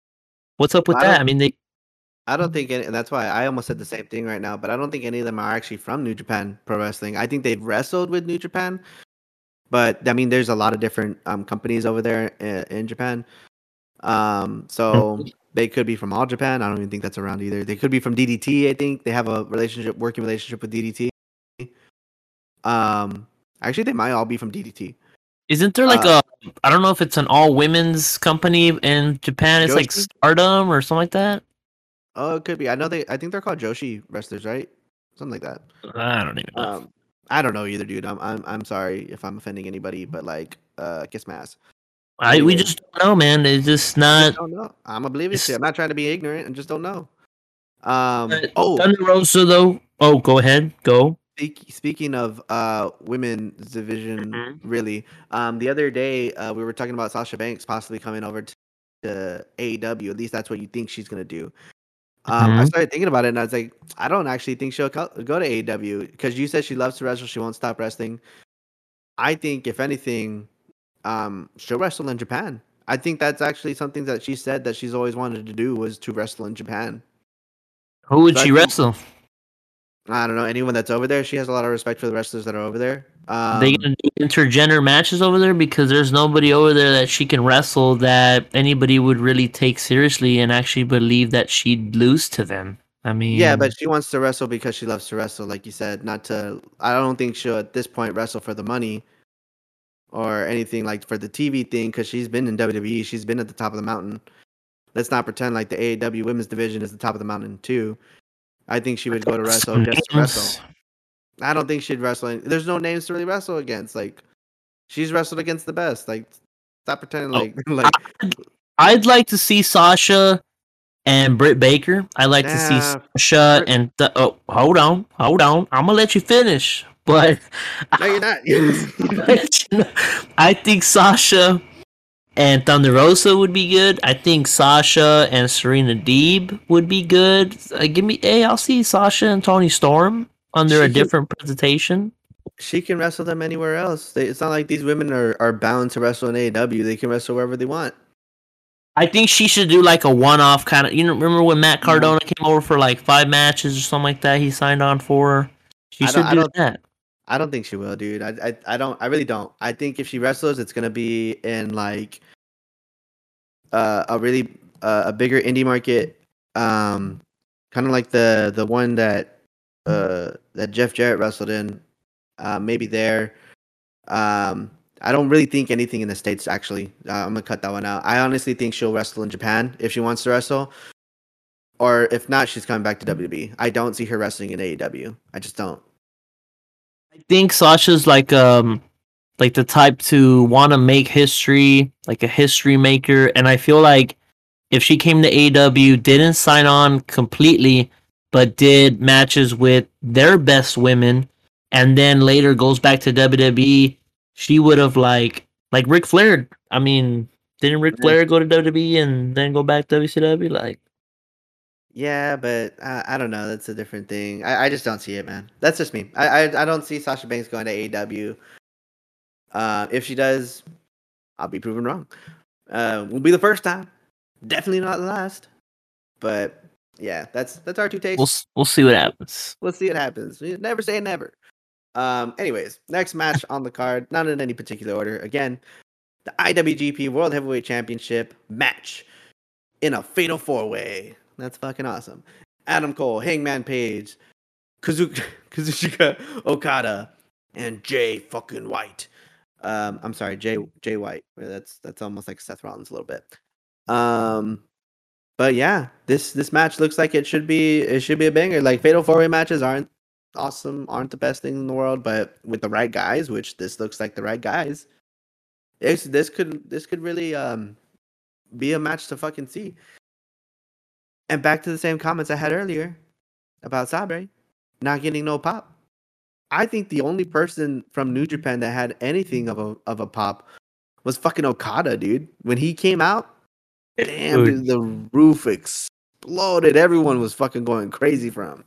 What's up with I that? I mean, they I don't think any, that's why I almost said the same thing right now, but I don't think any of them are actually from New Japan Pro Wrestling. I think they've wrestled with New Japan, but I mean, there's a lot of different um, companies over there in, in Japan. Um, so they could be from All Japan. I don't even think that's around either. They could be from DDT. I think they have a relationship, working relationship with DDT. Um, actually, they might all be from DDT. isn't there like Uh, a I don't know if it's an all women's company in Japan. It's like Stardom or something like that. Oh, it could be. I know they. I think they're called Joshi wrestlers, right? Something like that. I don't even know. Um, I don't know either, dude. I'm I'm I'm sorry if I'm offending anybody, but like, uh, kiss my ass. I we just don't know, man. It's just not. just don't know. I'm oblivious to. it. I'm not trying to be ignorant. I just don't know. Um. Oh, Thunder Rosa though. Oh, go ahead. Go. speaking of uh women's division, Mhm. really. Um, the other day, uh, we were talking about Sasha Banks possibly coming over to, to AEW. At least that's what you think she's gonna do. Um, I Mhm. started thinking about it, and I was like, I don't actually think she'll co- go to AEW because you said she loves to wrestle. She won't stop wrestling. I think, if anything, um, she'll wrestle in Japan. I think that's actually something that she said that she's always wanted to do was to wrestle in Japan. Who would So I she think- wrestle? I don't know anyone that's over there. She has a lot of respect for the wrestlers that are over there. Um, they gonna do intergender matches over there because there's nobody over there that she can wrestle that anybody would really take seriously and actually believe that she'd lose to them. I mean, yeah, but she wants to wrestle because she loves to wrestle, like you said. Not to. I don't think she'll at this point wrestle for the money or anything like for the TV thing because she's been in WWE. She's been at the top of the mountain. Let's not pretend like the AEW women's division is the top of the mountain too. I think she would go to wrestle just to wrestle. I don't think she'd wrestle. any- There's no names to really wrestle against. Like she's wrestled against the best. Like stop pretending Oh, like [LAUGHS] like I'd like to see Sasha and Britt Baker. I'd like to see Sasha Britt- and th- oh, hold on, hold on. I'm gonna let you finish, [LAUGHS] but no, you're not. [LAUGHS] I think Sasha and Thunder Rosa would be good. I think Sasha and Serena Deeb would be good. Uh, give me, hey, I'll see Sasha and Toni Storm under She a can- different presentation. she can wrestle them anywhere else. They, it's not like these women are, are bound to wrestle in AEW. They can wrestle wherever they want. I think she should do like a one-off kind of. You know, remember when Matt Cardona came over for like five matches or something like that? He signed on for. She I should don't- I that. I don't think she will, dude. I, I I don't. I really don't. I think if she wrestles, it's gonna be in like uh, a really uh, a bigger indie market, um, kind of like the the one that uh that Jeff Jarrett wrestled in. Uh, maybe there. Um, I don't really think anything in the states. Actually, uh, I'm gonna cut that one out. I honestly think she'll wrestle in Japan if she wants to wrestle, or if not, she's coming back to WWE. I don't see her wrestling in AEW. I just don't. I think Sasha's like um like the type to want to make history, like a history maker, and I feel like if she came to AEW, didn't sign on completely, but did matches with their best women, and then later goes back to WWE, she would have like like Ric Flair. I mean, didn't Ric Flair go to WWE and then go back to WCW? Like, yeah, but I, I don't know. That's a different thing. I, I just don't see it, man. That's just me. I, I I don't see Sasha Banks going to AEW. Uh, if she does, I'll be proven wrong. Uh, will be the first time. Definitely not the last. But yeah, that's that's our two takes. we'll we'll see what happens. We'll see what happens. Never say never. Um, anyways, next match on the card, not in any particular order. Again, the IWGP World Heavyweight Championship match in a fatal four way. That's fucking awesome. Adam Cole, Hangman Page, Kazuchika, [LAUGHS] Kazuchika Okada, and Jay fucking White. Um, I'm sorry, Jay Jay White. That's that's almost like Seth Rollins a little bit. Um, but yeah, this this match looks like it should be it should be a banger. Like fatal four way matches aren't awesome, aren't the best thing in the world, but with the right guys, which this looks like the right guys, it's, this could this could really um be a match to fucking see. And back to the same comments I had earlier about Sabre not getting no pop. I think the only person from New Japan that had anything of a of a pop was fucking Okada, dude. When he came out, damn, dude, the roof exploded. Everyone was fucking going crazy from.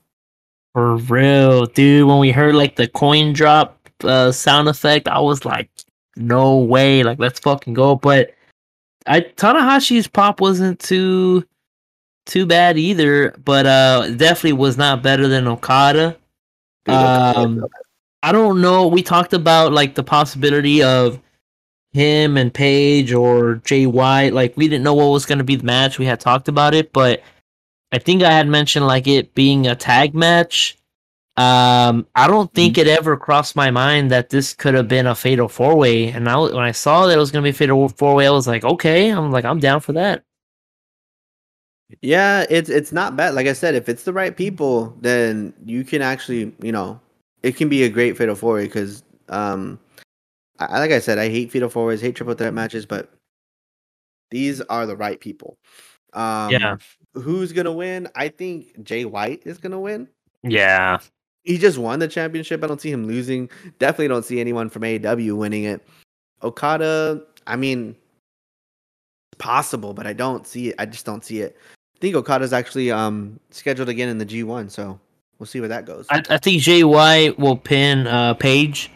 For real, dude. When we heard like the coin drop uh, sound effect, I was like, no way. Like, let's fucking go. But I Tanahashi's pop wasn't too too bad either, but uh definitely was not better than Okada. Um I don't know. We talked about like the possibility of him and Page or Jay White. Like we didn't know what was gonna be the match. We had talked about it, but I think I had mentioned like it being a tag match. Um, I don't think mm-hmm. it ever crossed my mind that this could have been a fatal four way. And I, when I saw that it was gonna be a fatal four way, I was like, okay, I'm like, I'm down for that. Yeah, it's it's not bad. Like I said, if it's the right people, then you can actually, you know, it can be a great fatal four way because, um, I, like I said, I hate fatal four ways, hate triple threat matches, but these are the right people. Um, yeah. Who's gonna win? I think Jay White is gonna win. Yeah. He just won the championship. I don't see him losing. Definitely don't see anyone from AEW winning it. Okada, I mean, it's possible, but I don't see it. I just don't see it I think Okada's actually um scheduled again in the G1, so we'll see where that goes. I, I think Jay White will pin uh Page.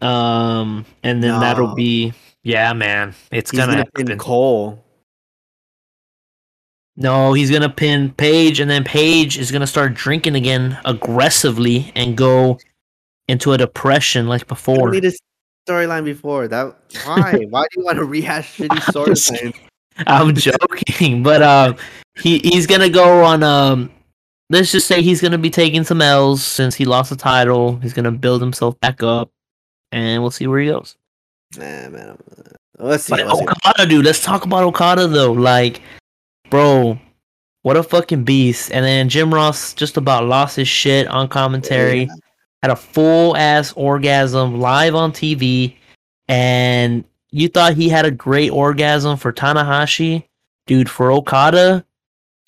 Um and then no. that'll be yeah, man. It's he's gonna, gonna pin Cole. No, he's gonna pin Page, and then Page is gonna start drinking again aggressively and go into a depression like before. need a storyline before that. Why? [LAUGHS] why do you want to rehash shitty storylines? I'm joking, [LAUGHS] but um, he he's gonna go on um. Let's just say he's gonna be taking some L's since he lost the title. He's gonna build himself back up, and we'll see where he goes. Nah, man. Uh, let's see. Let's Okada, see. dude. Let's talk about Okada though. Like, bro, what a fucking beast! And then Jim Ross just about lost his shit on commentary. Yeah. Had a full ass orgasm live on TV, and you thought he had a great orgasm for Tanahashi, dude. For Okada,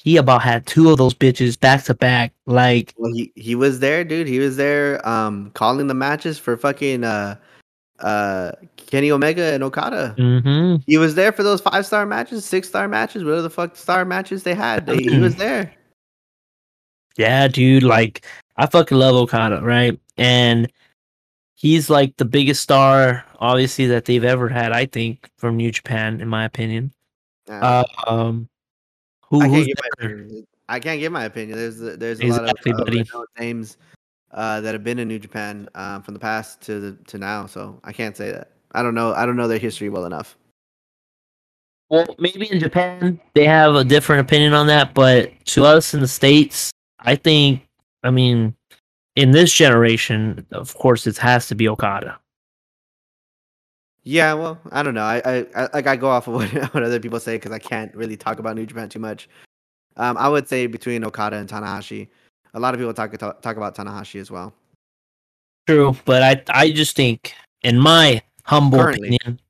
he about had two of those bitches back to back. Like, well, he he was there, dude. He was there, um, calling the matches for fucking uh, uh, Kenny Omega and Okada. Mm-hmm. He was there for those five star matches, six star matches, whatever the fuck star matches they had. He, he was there. [CLEARS THROAT] Yeah, dude. Like, I fucking love Okada, right? And he's like the biggest star, obviously, that they've ever had. I think from New Japan, in my opinion. Uh, um, who, I, can't give my opinion. I can't give my opinion. There's there's a exactly, lot of uh, names uh, that have been in New Japan um, from the past to the, to now. So I can't say that. I don't know. I don't know their history well enough. Well, maybe in Japan they have a different opinion on that, but to us in the states, I think. I mean, in this generation, of course, it has to be Okada. Yeah, well, I don't know. I, I, I like I go off of [LAUGHS] what, what other people say because I can't really talk about New Japan too much. Um, I would say between Okada and Tanahashi. A lot of people talk talk, talk about Tanahashi as well. True, but I I just think, in my humble Currently. opinion,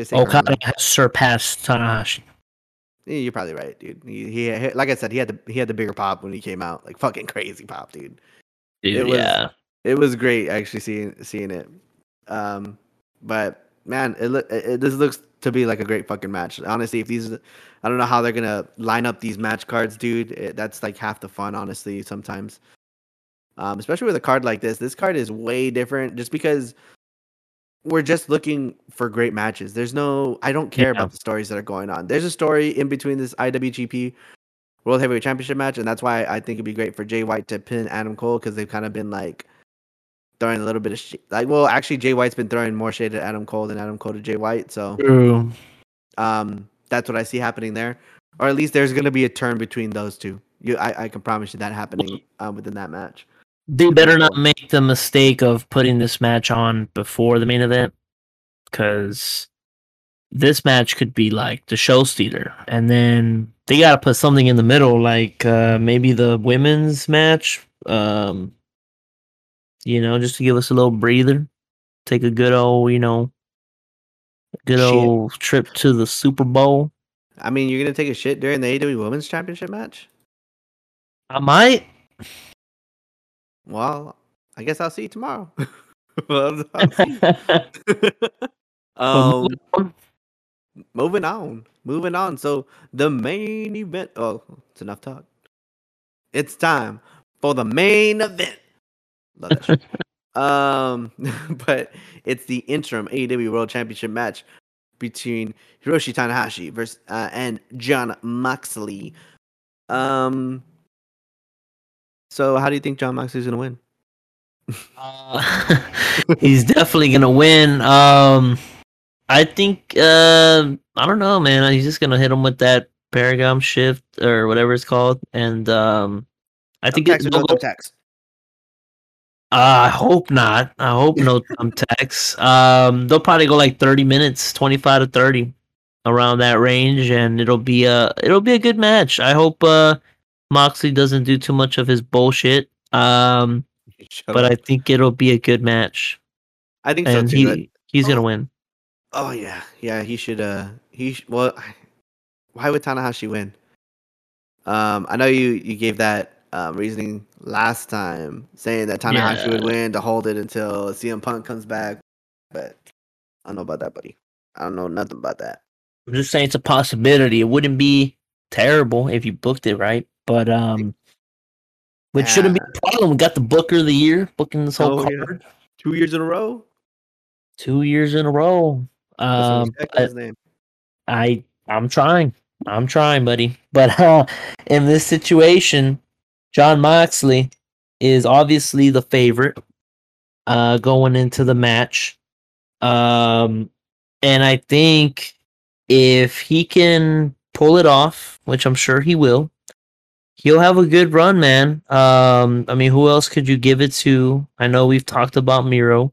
Okada currently. has surpassed Tanahashi. Yeah, You're probably right, dude. He, he like I said, he had the he had the bigger pop when he came out, like fucking crazy pop, dude. Dude, It was- yeah. It was great actually seeing seeing it. Um, but man, it, look it, this looks to be like a great fucking match. Honestly, if these, I don't know how they're gonna line up these match cards, dude. It, that's like half the fun, honestly. Sometimes, um, especially with a card like this, this card is way different. Just because we're just looking for great matches. There's no, I don't care Yeah. about the stories that are going on. There's a story in between this IWGP World Heavyweight Championship match, and that's why I think it'd be great for Jay White to pin Adam Cole because they've kind of been like throwing a little bit of shit. Like, well, actually, Jay White's been throwing more shade at Adam Cole than Adam Cole to Jay White, so True. um, that's what I see happening there. Or at least there's gonna be a turn between those two. You, I, I can promise you that happening um, within that match. They better not make the mistake of putting this match on before the main event, because this match could be like the show stealer, and then they gotta put something in the middle, like uh, maybe the women's match. Um, you know, just to give us a little breather, take a good old, you know, good Shit. old trip to the Super Bowl. I mean, you're gonna take a shit during the AEW Women's Championship match? I might. Well, I guess I'll see you tomorrow. [LAUGHS] Well, I'll [LAUGHS] see you. [LAUGHS] um, moving on moving on so the main event oh it's enough talk it's time for the main event Love that shit. um [LAUGHS] but it's the interim AEW World Championship match between Hiroshi Tanahashi versus uh, and Jon Moxley um so how do you think Jon Moxley's gonna win Uh, [LAUGHS] he's definitely gonna win. Um, I think. Uh, I don't know, man. He's just gonna hit him with that Paradigm Shift or whatever it's called, and um, I think it, no thumbtacks? Uh, I hope not. I hope no [LAUGHS] thumbtacks. Um, they'll probably go like thirty minutes, twenty-five to thirty, around that range, and it'll be a it'll be a good match. I hope uh Moxley doesn't do too much of his bullshit. Um, [LAUGHS] Shut but up. I think it'll be a good match, I think so too he he's gonna Oh. win. Oh yeah, yeah. He should. Uh, he sh- well. [SIGHS] Why would Tanahashi win? Um, I know you you gave that um, reasoning last time, saying that Tanahashi would win to hold it until CM Punk comes back, but I don't know about that, buddy. I don't know nothing about that. I'm just saying it's a possibility. It wouldn't be terrible if you booked it right, but um, which shouldn't be a problem. We got the Booker of the Year booking this whole Oh, yeah. card Two years in a row. two years in a row. Um, name. I I'm trying. I'm trying, buddy. But [LAUGHS] uh, in this situation, Jon Moxley is obviously the favorite uh, going into the match. Um, and I think if he can pull it off, which I'm sure he will, he'll have a good run, man. Um, I mean, who else could you give it to? I know we've talked about Miro,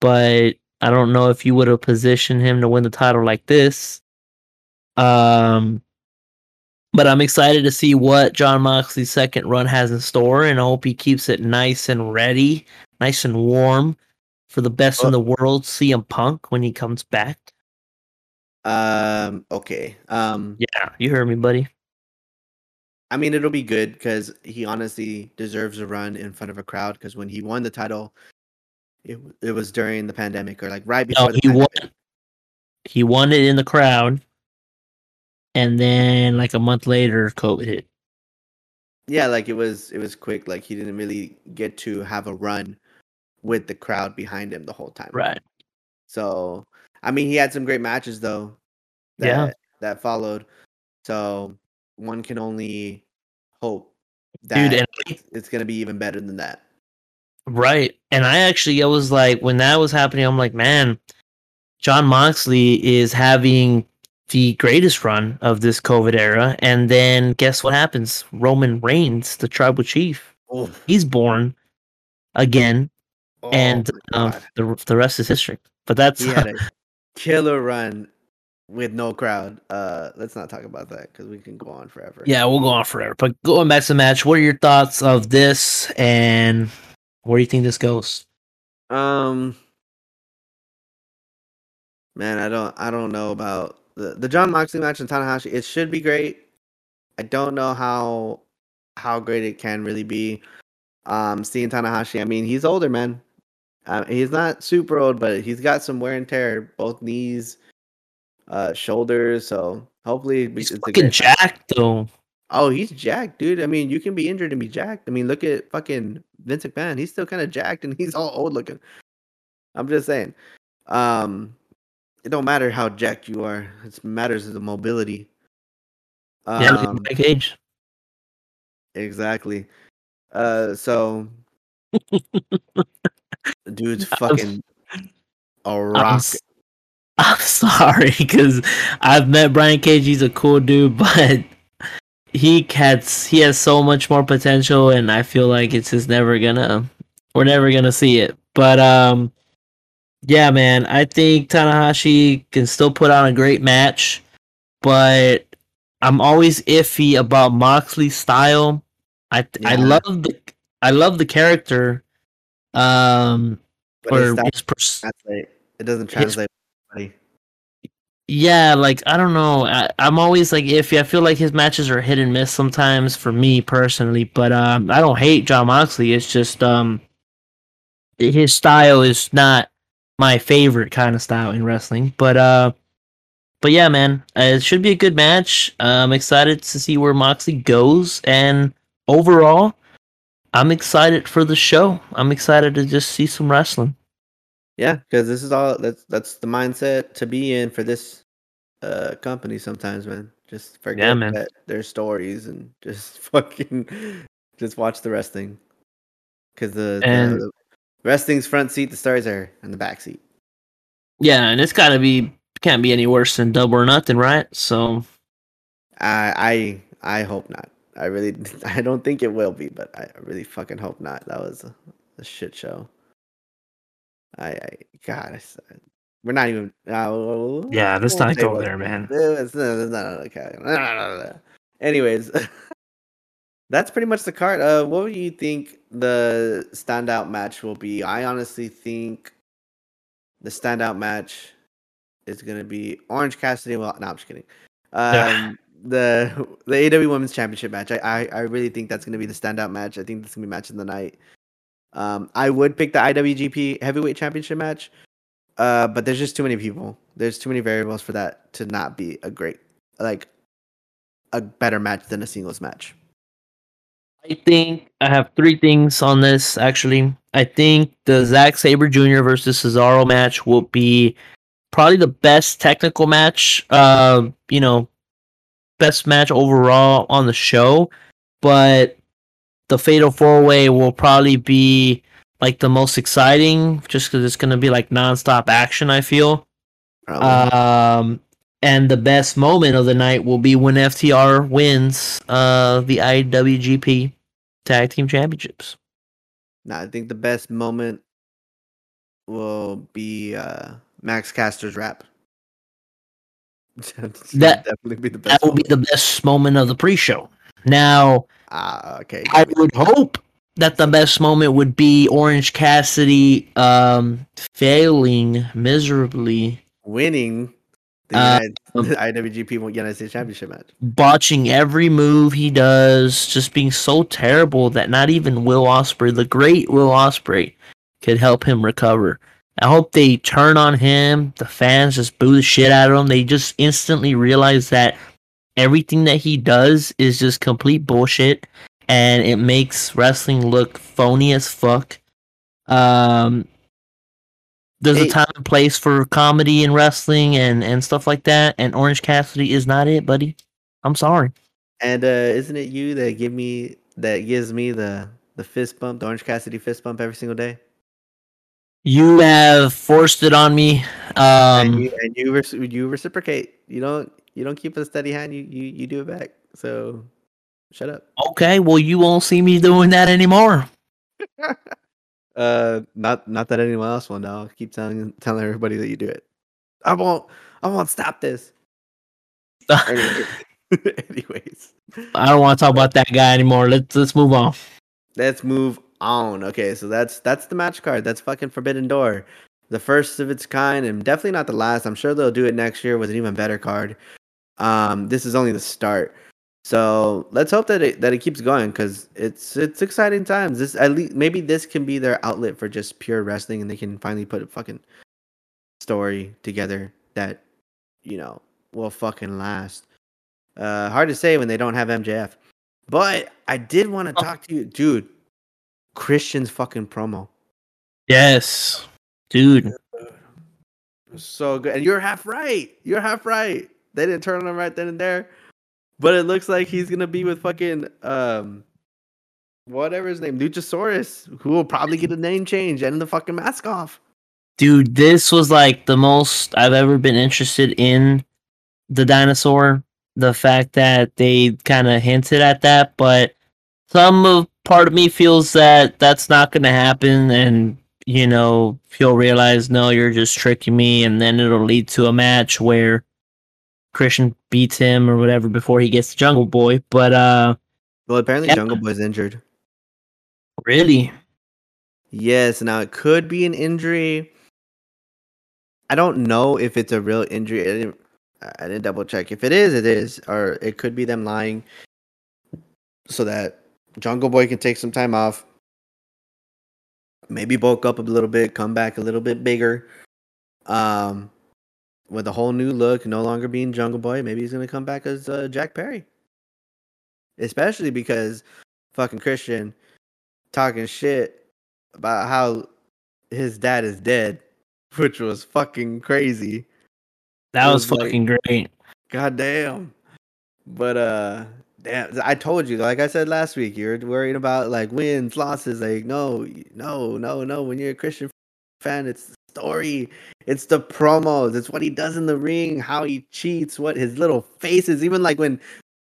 but I don't know if you would have positioned him to win the title like this. Um, but I'm excited to see what Jon Moxley's second run has in store, and I hope he keeps it nice and ready, nice and warm for the best in the world, CM Punk, when he comes back. Um. Okay. Um. Yeah, you heard me, buddy. I mean, it'll be good because he honestly deserves a run in front of a crowd. Because when he won the title, it it was during the pandemic or like right No, before the he won. He won it in the crowd, and then like a month later, COVID hit. Yeah, like it was it was quick. Like he didn't really get to have a run with the crowd behind him the whole time. Right. So I mean, he had some great matches though. That, Yeah. That followed. So one can only hope that Dude, it's, it's gonna be even better than that. Right. And I actually I was like when that was happening, I'm like, man, Jon Moxley is having the greatest run of this COVID era. And then guess what happens? Roman Reigns, the tribal chief, oh. he's born again. Oh, and um, the the rest is history. But that's he had a killer run with no crowd. Uh, let's not talk about that because we can go on forever. Yeah, we'll go on forever. But going back to the match, what are your thoughts of this, and where do you think this goes? Um, man, I don't, I don't know about the the Jon Moxley match and Tanahashi. It should be great. I don't know how how great it can really be. Um, seeing Tanahashi, I mean, he's older, man. Uh, he's not super old, but he's got some wear and tear, both knees, uh, shoulders. So hopefully, he's it's fucking jacked though. Oh, he's jacked, dude. I mean, you can be injured and be jacked. I mean, look at fucking Vince McMahon. He's still kind of jacked and [LAUGHS] he's all old looking. I'm just saying. Um, it don't matter how jacked you are. It matters the mobility. Um, yeah, big age. Exactly. Uh, so [LAUGHS] dude's fucking a rock. I'm, I'm [LAUGHS] sorry because I've met Brian Cage. He's a cool dude, [LAUGHS] but he has he has so much more potential, and I feel like it's just never gonna we're never gonna see it. But um, yeah, man, I think Tanahashi can still put on a great match, but I'm always iffy about Moxley's style. I yeah. I love the I love the character. Um, but or his pers- it doesn't translate. His, yeah, like I don't know. I, am always like iffy. I feel like his matches are hit and miss sometimes for me personally. But um, I don't hate Jon Moxley. It's just um, his style is not my favorite kind of style in wrestling. But uh, but yeah, man, uh, it should be a good match. I'm excited to see where Moxley goes, and overall, I'm excited for the show. I'm excited to just see some wrestling. Yeah, because this is all that's that's the mindset to be in for this uh company sometimes, man. Just forget yeah, man. that their stories and just [LAUGHS] fucking just watch the wrestling. Cause the, and, the, wrestling's front seat, the stars are in the back seat. Yeah, and it's gotta be can't be any worse than double or nothing, right? So I I I hope not. I really, [LAUGHS] I don't think it will be, but I really fucking hope not. That was a, a shit show. I, I God, I, we're not even. Uh, yeah, let's not go there, man. It's, it's not okay. [LAUGHS] Anyways, [LAUGHS] that's pretty much the card. Uh, what do you think the standout match will be? I honestly think the standout match is gonna be Orange Cassidy. Well, no, I'm just kidding. Um, the [LAUGHS] the AEW Women's Championship match. I, I, I really think that's going to be the standout match. I think this is going to be match of the night. Um, I would pick the IWGP Heavyweight Championship match, uh, but there's just too many people. There's too many variables for that to not be a great, like, a better match than a singles match. I think I have three things on this. Actually, I think the Zack Sabre Jr. versus Cesaro match will be probably the best technical match. Uh, you know, best match overall on the show, but the Fatal Four Way will probably be like the most exciting, just because it's gonna be like nonstop action. I feel. Um, and the best moment of the night will be when FTR wins uh the IWGP Tag Team Championships. No, I think the best moment will be uh Max Caster's rap. [LAUGHS] that definitely be the best. That will be the best moment of the pre-show. Now, uh, okay, I would hope that the best moment would be Orange Cassidy um, failing miserably, winning the, uh, United, [LAUGHS] IWGP United States Championship match, botching every move he does, just being so terrible that not even Will Ospreay, the great Will Ospreay, could help him recover. I hope they turn on him. The fans just boo the shit out of him. They just instantly realize that everything that he does is just complete bullshit and it makes wrestling look phony as fuck. Um, there's hey. a time and place for comedy and wrestling and, and stuff like that, and Orange Cassidy is not it, buddy. I'm sorry. And uh, isn't it you that give me that gives me the the fist bump, the Orange Cassidy fist bump every single day? You have forced it on me. Um, and you, and you, you reciprocate. You don't you don't keep a steady hand. You you you do it back. So shut up. Okay, well you won't see me doing that anymore. [LAUGHS] uh, not not that anyone else will know. Keep telling telling everybody that you do it. I won't. I won't stop this. [LAUGHS] [LAUGHS] Anyways, I don't want to talk about that guy anymore. Let's let's move on. Let's move on. Okay, so that's that's the match card. That's fucking Forbidden Door, the first of its kind, and definitely not the last. I'm sure they'll do it next year with an even better card. Um, this is only the start. So let's hope that it that it keeps going because it's it's exciting times. This at least maybe this can be their outlet for just pure wrestling, and they can finally put a fucking story together that you know will fucking last. Uh, hard to say when they don't have MJF, but I did want to oh. talk to you, dude. Christian's fucking promo. Yes, dude. So good, and you're half right. You're half right. They didn't turn on him right then and there. But it looks like he's gonna be with fucking um whatever his name, Luchasaurus, who will probably get a name change and the fucking mask off. Dude, this was like the most I've ever been interested in the dinosaur. The fact that they kind of hinted at that, but some of part of me feels that that's not going to happen, and you know he'll realize no, you're just tricking me, and then it'll lead to a match where Christian beats him or whatever before he gets to Jungle Boy. But uh Well apparently yeah. Jungle Boy's injured. Really? Yes, now it could be an injury. I don't know if it's a real injury. I didn't, I didn't double check. If it is, it is. Or it could be them lying so that Jungle Boy can take some time off. Maybe bulk up a little bit, come back a little bit bigger. Um with a whole new look, no longer being Jungle Boy. Maybe he's gonna come back as uh, Jack Perry. Especially because fucking Christian talking shit about how his dad is dead, [LAUGHS] which was fucking crazy. That was, was, fucking like, great. God damn. But uh damn I told you, like I said last week, you're worried about like wins, losses. Like, no, no, no, no. When you're a Christian fan, it's story. It's the promos. It's what he does in the ring, how he cheats, what his little faces. Even like when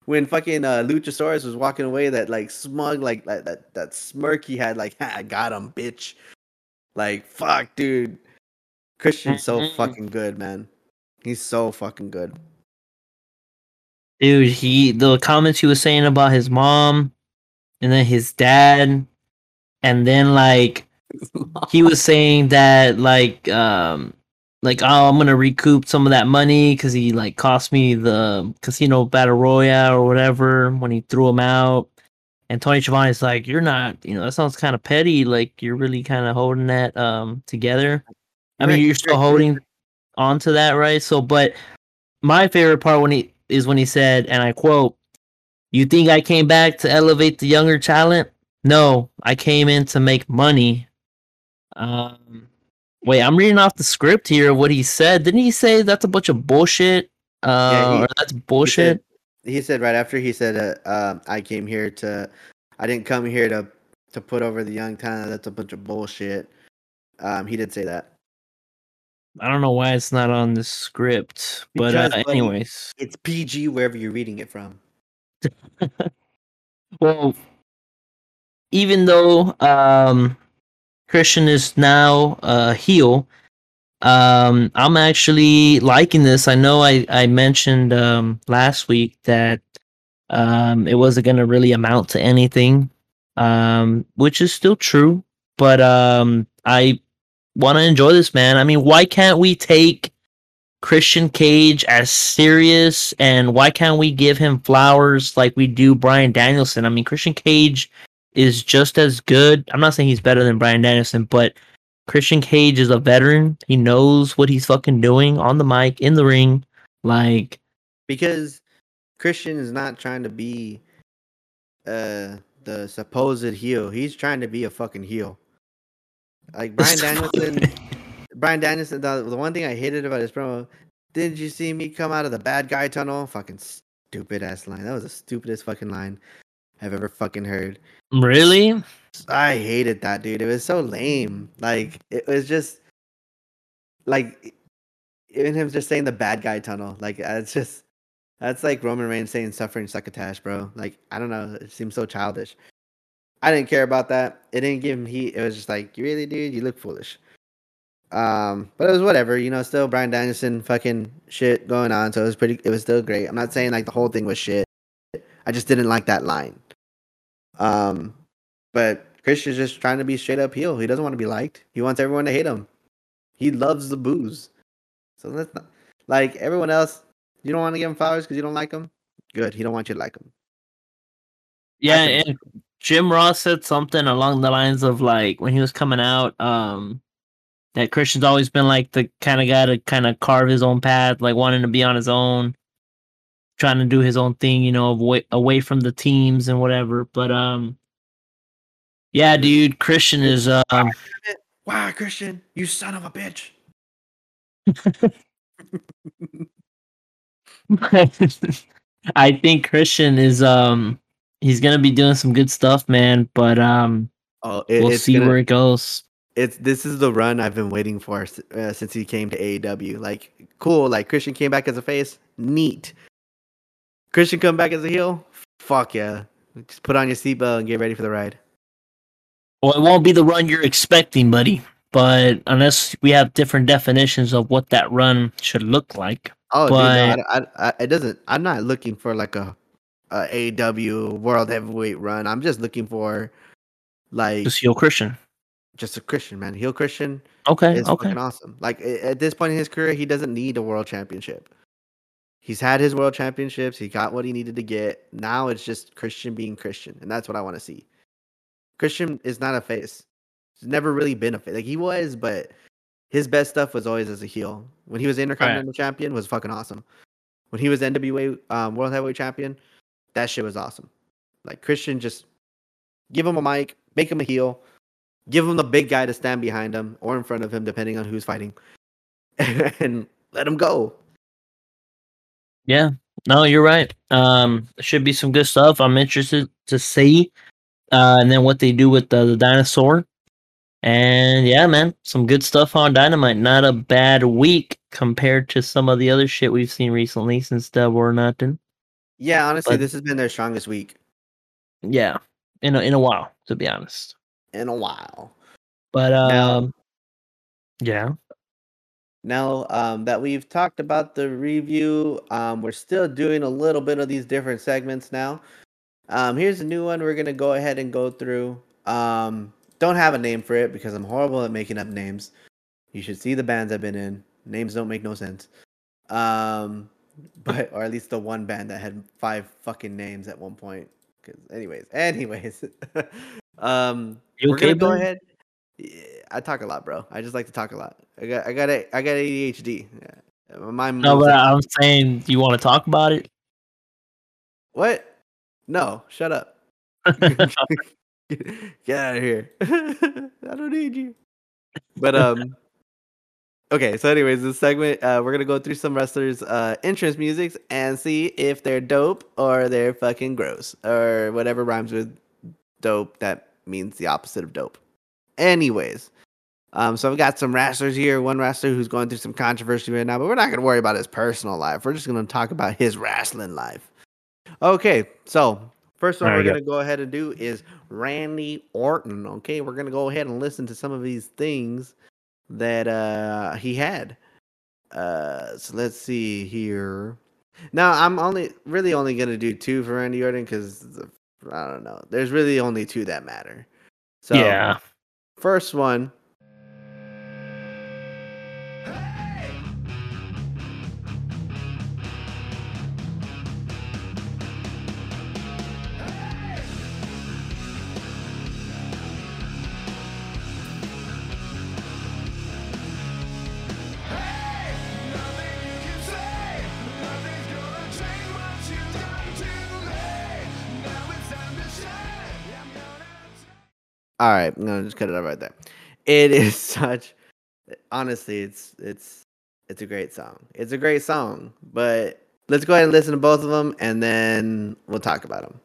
when fucking uh, Luchasaurus was walking away, that like smug, like that that, that smirk he had, like [LAUGHS] I got him, bitch. Like fuck, dude. Christian's so fucking good, man. He's so fucking good. Dude, he the comments he was saying about his mom and then his dad, and then like he was saying that like um like oh I'm gonna recoup some of that money because he like cost me the casino battle royale or whatever when he threw him out. And Tony Schiavone's like, you're not, you know, that sounds kind of petty. Like you're really kind of holding that um together. I mean, you're still holding on to that, right? So, but my favorite part when he is when he said, and I quote, "You think I came back to elevate the younger talent? No, I came in to make money. Um, wait, I'm reading off the script here of what he said. Didn't he say that's a bunch of bullshit? Uh, yeah, he, that's bullshit. He said, he said, right after he said, uh, uh, "I came here to, I didn't come here to to put over the young talent. That's a bunch of bullshit." Um, he did say that. I don't know why it's not on the script, but uh, anyways, it's PG wherever you're reading it from. [LAUGHS] well, even though um, Christian is now a heel. Um, I'm actually liking this. I know I I mentioned um, last week that um, it wasn't going to really amount to anything, um, which is still true. But um, I want to enjoy this, man. I mean, why can't we take Christian Cage as serious, and why can't we give him flowers like we do Bryan Danielson? I mean, Christian Cage is just as good. I'm not saying he's better than Bryan Danielson, but Christian Cage is a veteran. He knows what he's fucking doing on the mic, in the ring. Like because Christian is not trying to be uh the supposed heel. He's trying to be a fucking heel. Like [LAUGHS] Bryan Danielson Bryan Danielson the, the one thing I hated about his promo, didn't you see me come out of the bad guy tunnel? Fucking stupid ass line. That was the stupidest fucking line I've ever fucking heard. Really? I hated that dude. It was so lame. Like it was just like even him just saying the bad guy tunnel. Like it's just that's like Roman Reigns saying suffering succotash, bro. Like I don't know. It seems so childish. I didn't care about that. It didn't give him heat. It was just like, you really, dude, you look foolish. Um, but it was whatever, you know. Still, Bryan Danielson, fucking shit going on. So it was pretty. It was still great. I'm not saying like the whole thing was shit. I just didn't like that line. Um, but Christian's just trying to be straight up heel. He doesn't want to be liked. He wants everyone to hate him. He loves the booze. So that's not like everyone else. You don't want to give him flowers because you don't like him. Good. He don't want you to like him. Yeah, and Jim Ross said something along the lines of like when he was coming out, um, that Christian's always been like the kind of guy to kind of carve his own path, like wanting to be on his own, trying to do his own thing, you know, away away from the teams and whatever. But um, yeah, dude, Christian is um. Wow, Christian, you son of a bitch. [LAUGHS] I think Christian is um he's gonna be doing some good stuff, man. But um, oh, it, we'll see gonna, where it goes. It's this is the run I've been waiting for uh, since he came to AEW. Like, cool. Like Christian came back as a face, neat. Christian come back as a heel, fuck yeah. Just put on your seatbelt and get ready for the ride. Well, it won't be the run you're expecting, buddy. But unless we have different definitions of what that run should look like. Oh, but, dude, no, I, I, I, it doesn't. I'm not looking for like a uh, AEW World Heavyweight run. I'm just looking for like just heel Christian. Just a Christian man, heel Christian. Okay, is okay. fucking awesome. Like at this point in his career, he doesn't need a world championship. He's had his world championships. He got what he needed to get. Now it's just Christian being Christian, and that's what I want to see. Christian is not a face. He's never really been a face. Like he was, but his best stuff was always as a heel. When he was Intercontinental right. Champion, was fucking awesome. When he was NWA um, World Heavyweight Champion, that shit was awesome. Like Christian, just give him a mic, make him a heel, give him the big guy to stand behind him or in front of him, depending on who's fighting, [LAUGHS] and let him go. Yeah, no, you're right. Um, should be some good stuff. I'm interested to see, uh, and then what they do with the, the dinosaur. And yeah, man, some good stuff on Dynamite. Not a bad week compared to some of the other shit we've seen recently since Double or Nothing. Yeah, honestly, but, this has been their strongest week. Yeah, in a, in a while, to be honest. In a while. But um, now, yeah. Now um, that we've talked about the review, um, we're still doing a little bit of these different segments now. Um, here's a new one we're gonna go ahead and go through. Um, don't have a name for it because I'm horrible at making up names. You should see the bands I've been in. Names don't make no sense. Um, [LAUGHS] but or at least the one band that had five fucking names at one point. Because anyways, [LAUGHS] anyways, [LAUGHS] um, you okay, go ahead. I talk a lot, bro. I just like to talk a lot. I got, I got, a, I got ADHD. Yeah. My no, but I'm saying, you want to talk about it? What? No, shut up. [LAUGHS] [LAUGHS] Get out of here. [LAUGHS] I don't need you. But um Okay, so anyways, this segment uh, we're gonna go through some wrestlers' uh, entrance musics and see if they're dope or they're fucking gross or whatever rhymes with dope that means the opposite of dope. Anyways, um, so I've got some wrestlers here. One wrestler who's going through some controversy right now, but we're not gonna worry about his personal life. We're just gonna talk about his wrestling life. Okay, so first one we're gonna go ahead and do is Randy Orton. Okay, we're gonna go ahead and listen to some of these things that uh he had. Uh so let's see here. Now I'm only really only gonna do two for Randy Orton because I don't know. There's really only two that matter. So yeah. First one All right, I'm gonna just cut it out right there. It [LAUGHS] is such honestly, it's it's it's a great song. It's a great song, but let's go ahead and listen to both of them, and then we'll talk about them.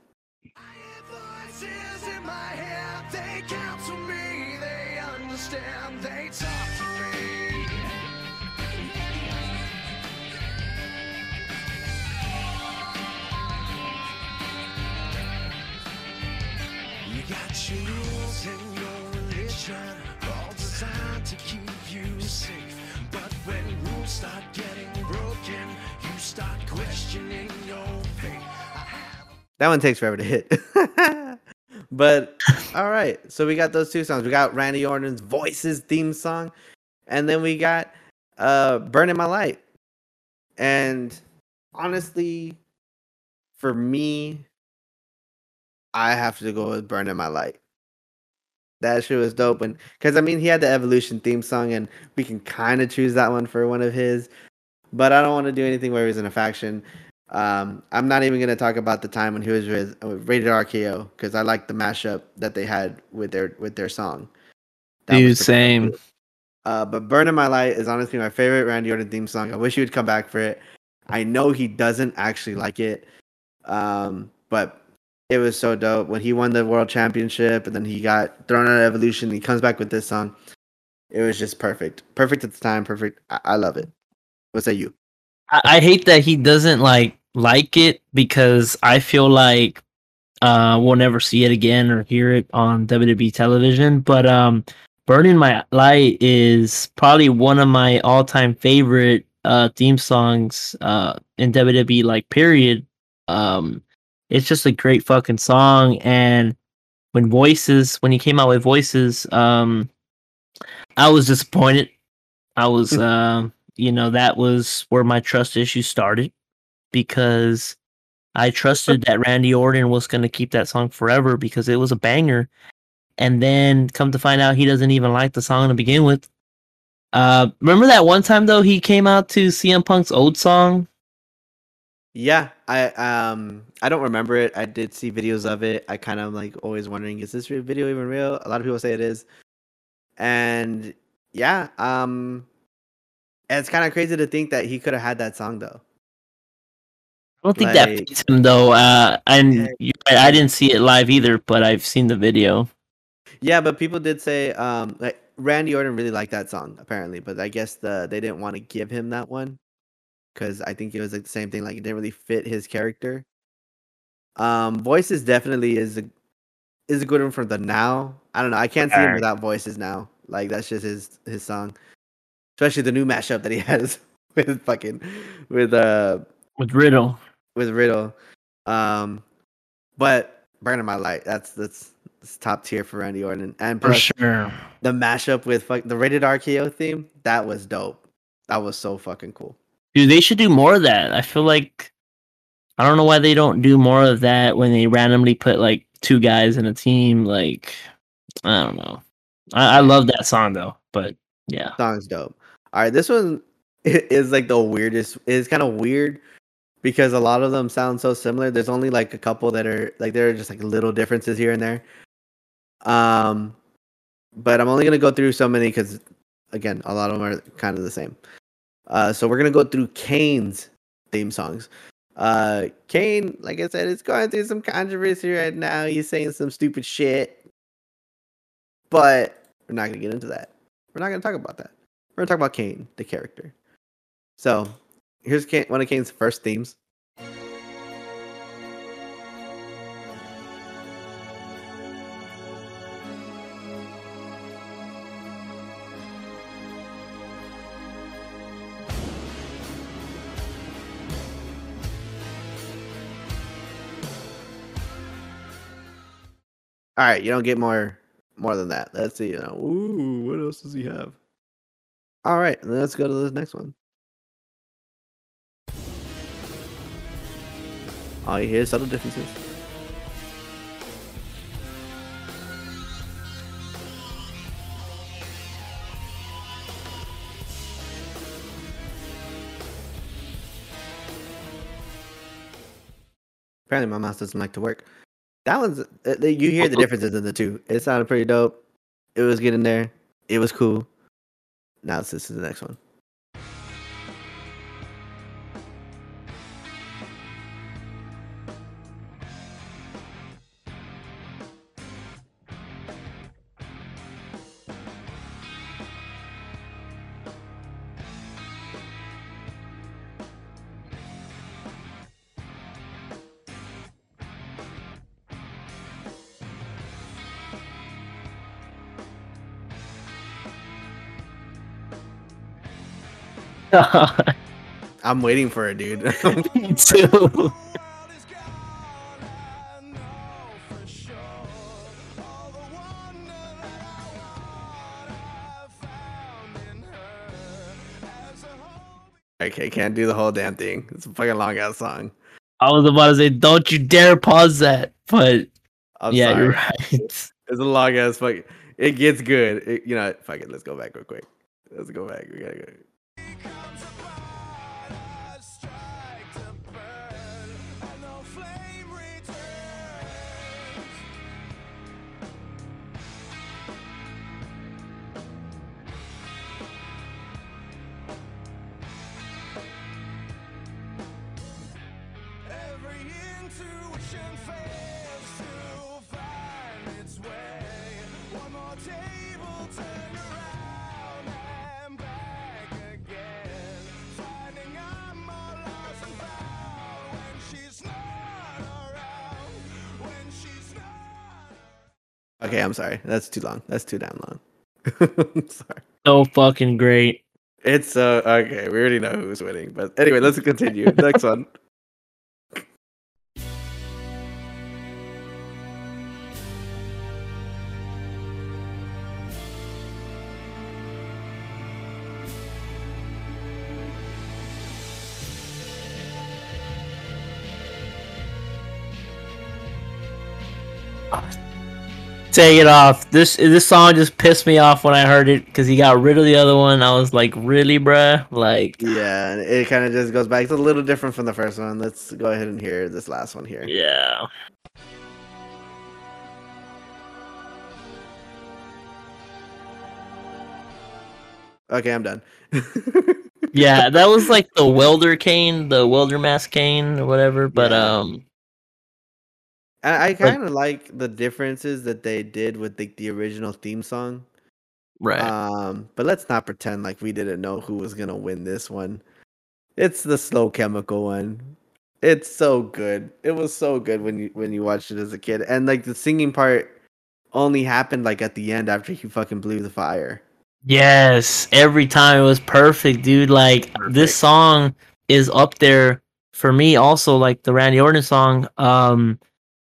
That one takes forever to hit. [LAUGHS] but [LAUGHS] all right, so we got those two songs. We got Randy Orton's Voices theme song, and then we got uh Burning My Light. And honestly, for me, I have to go with Burning My Light. That shit was dope, and because I mean, he had the Evolution theme song, and we can kind of choose that one for one of his. But I don't want to do anything where he's in a faction. Um, I'm not even gonna talk about the time when he was with, uh, Rated RKO because I like the mashup that they had with their with their song. That Dude, was pretty same. cool. Uh, but "Burning My Light" is honestly my favorite Randy Orton theme song. I wish he would come back for it. I know he doesn't actually like it, um, but it was so dope when he won the world championship and then he got thrown out of Evolution. He comes back with this song. It was just perfect, perfect at the time, perfect. I, I love it. What say you? I, I hate that he doesn't like like it because I feel like uh we'll never see it again or hear it on WWE television. But um Burning My Light is probably one of my all time favorite uh theme songs uh in WWE like period. Um it's just a great fucking song and when voices when he came out with voices um I was disappointed. I was um you know that was where my trust issue started because I trusted that Randy Orton was going to keep that song forever because it was a banger. And then come to find out he doesn't even like the song to begin with. Uh, remember that one time though he came out to CM Punk's old song? Yeah, I um I don't remember it. I did see videos of it. I kind of like always wondering is this video even real? A lot of people say it is. And yeah, um it's kind of crazy to think that he could have had that song though. I don't think that Like- fits him though. Uh, and Yeah. I didn't see it live either, but I've seen the video. Yeah, but people did say um like Randy Orton really liked that song apparently, but I guess the they didn't want to give him that one because I think it was like the same thing. Like it didn't really fit his character. Um, voices definitely is a is a good one for the now. I don't know. I can't see him without voices now. Like that's just his his song, especially the new mashup that he [LAUGHS] has with fucking with uh With Riddle. With Riddle. Um, but burning my light. That's that's, that's top tier for Randy Orton. And For sure. the mashup with fuck, the rated RKO theme. That was dope. That was so fucking cool. Dude, they should do more of that. I feel like I don't know why they don't do more of that when they randomly put like two guys in a team. Like I don't know. I, I love that song though, but yeah. Song's dope. All right, this one [LAUGHS] is like the weirdest. It's kind of weird because a lot of them sound so similar. There's only like a couple that are like there are just like little differences here and there. Um, but I'm only gonna go through so many because again, a lot of them are kind of the same. Uh, so we're gonna go through Kane's theme songs. Uh, Kane, like I said, is going through some controversy right now. He's saying some stupid shit, but we're not gonna get into that. We're not gonna talk about that. We're gonna talk about Kane, the character. So here's one of Kane's first themes. All right, you don't get more more than that. Let's see. You know, ooh, what else does he have? All right, let's go to the next one. Oh, you hear subtle differences. Apparently, my mouse doesn't like to work. That one's uh, you hear the differences in the two. It sounded pretty dope. It was getting there. It was cool. Now this is the next one. I'm waiting for it, dude. [LAUGHS] [LAUGHS] Me too. okay, can't do the whole damn thing. It's a fucking long ass song. I was about to say, don't you dare pause that. But I'm yeah, sorry. you're right. [LAUGHS] It's a long ass fuck. It gets good. It, you know, fuck it. Let's go back real quick. Let's go back. We gotta go. Okay, I'm sorry. That's too long. That's too damn long. [LAUGHS] Sorry. So fucking great. It's uh okay. We already know who's winning, but anyway, let's continue. Next one. Take it off. This this song just pissed me off when I heard it because he got rid of the other one. I was like, really, bruh? Like, Yeah, it kind of just goes back. It's a little different from the first one. Let's go ahead and hear this last one here. yeah. Okay, I'm done. [LAUGHS] Yeah, that was like the welder Kane, the welder mask Kane or whatever. But Yeah. um, I, I kind of like the differences that they did with the, the original theme song. right. Um, but let's not pretend like we didn't know who was gonna win this one. It's the slow chemical one. It's so good. It was so good when you when you watched it as a kid, and like the singing part only happened like at the end after he fucking blew the fire. Yes, every time it was perfect, dude. Like Perfect. this song is up there for me also like the Randy Orton song. Um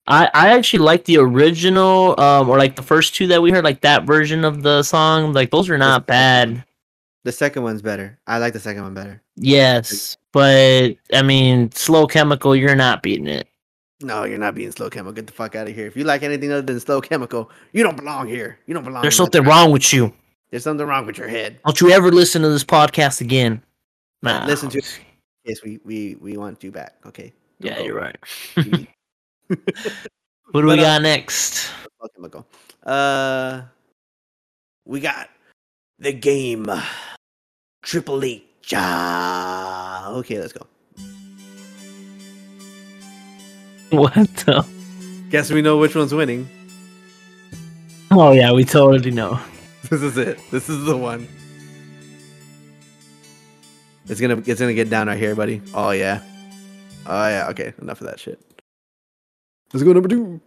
I I actually like the original um or like the first two that we heard like that version of the song. Like those are not bad. The second one's better. I like the second one better. Yes, but I mean, Slow Chemical, you're not beating it. No, you're not being slow chemical. Get the fuck out of here. If you like anything other than slow chemical, you don't belong here. You don't belong. There's something wrong with you. There's something wrong with your head. Don't you ever listen to this podcast again? Nah. Listen to it. Yes, we we we want you back. Okay. Don't Yeah, go. you're right. [LAUGHS] We- Who do we But, uh, got next? Slow chemical. Uh, we got the game. Triple H. Ah, Okay, let's go. What the? Guess we know which one's winning. Oh yeah, we totally know. This is it. This is the one. It's gonna it's gonna get down right here, buddy. Oh yeah. Oh yeah. Okay, enough of that shit. Let's go number two.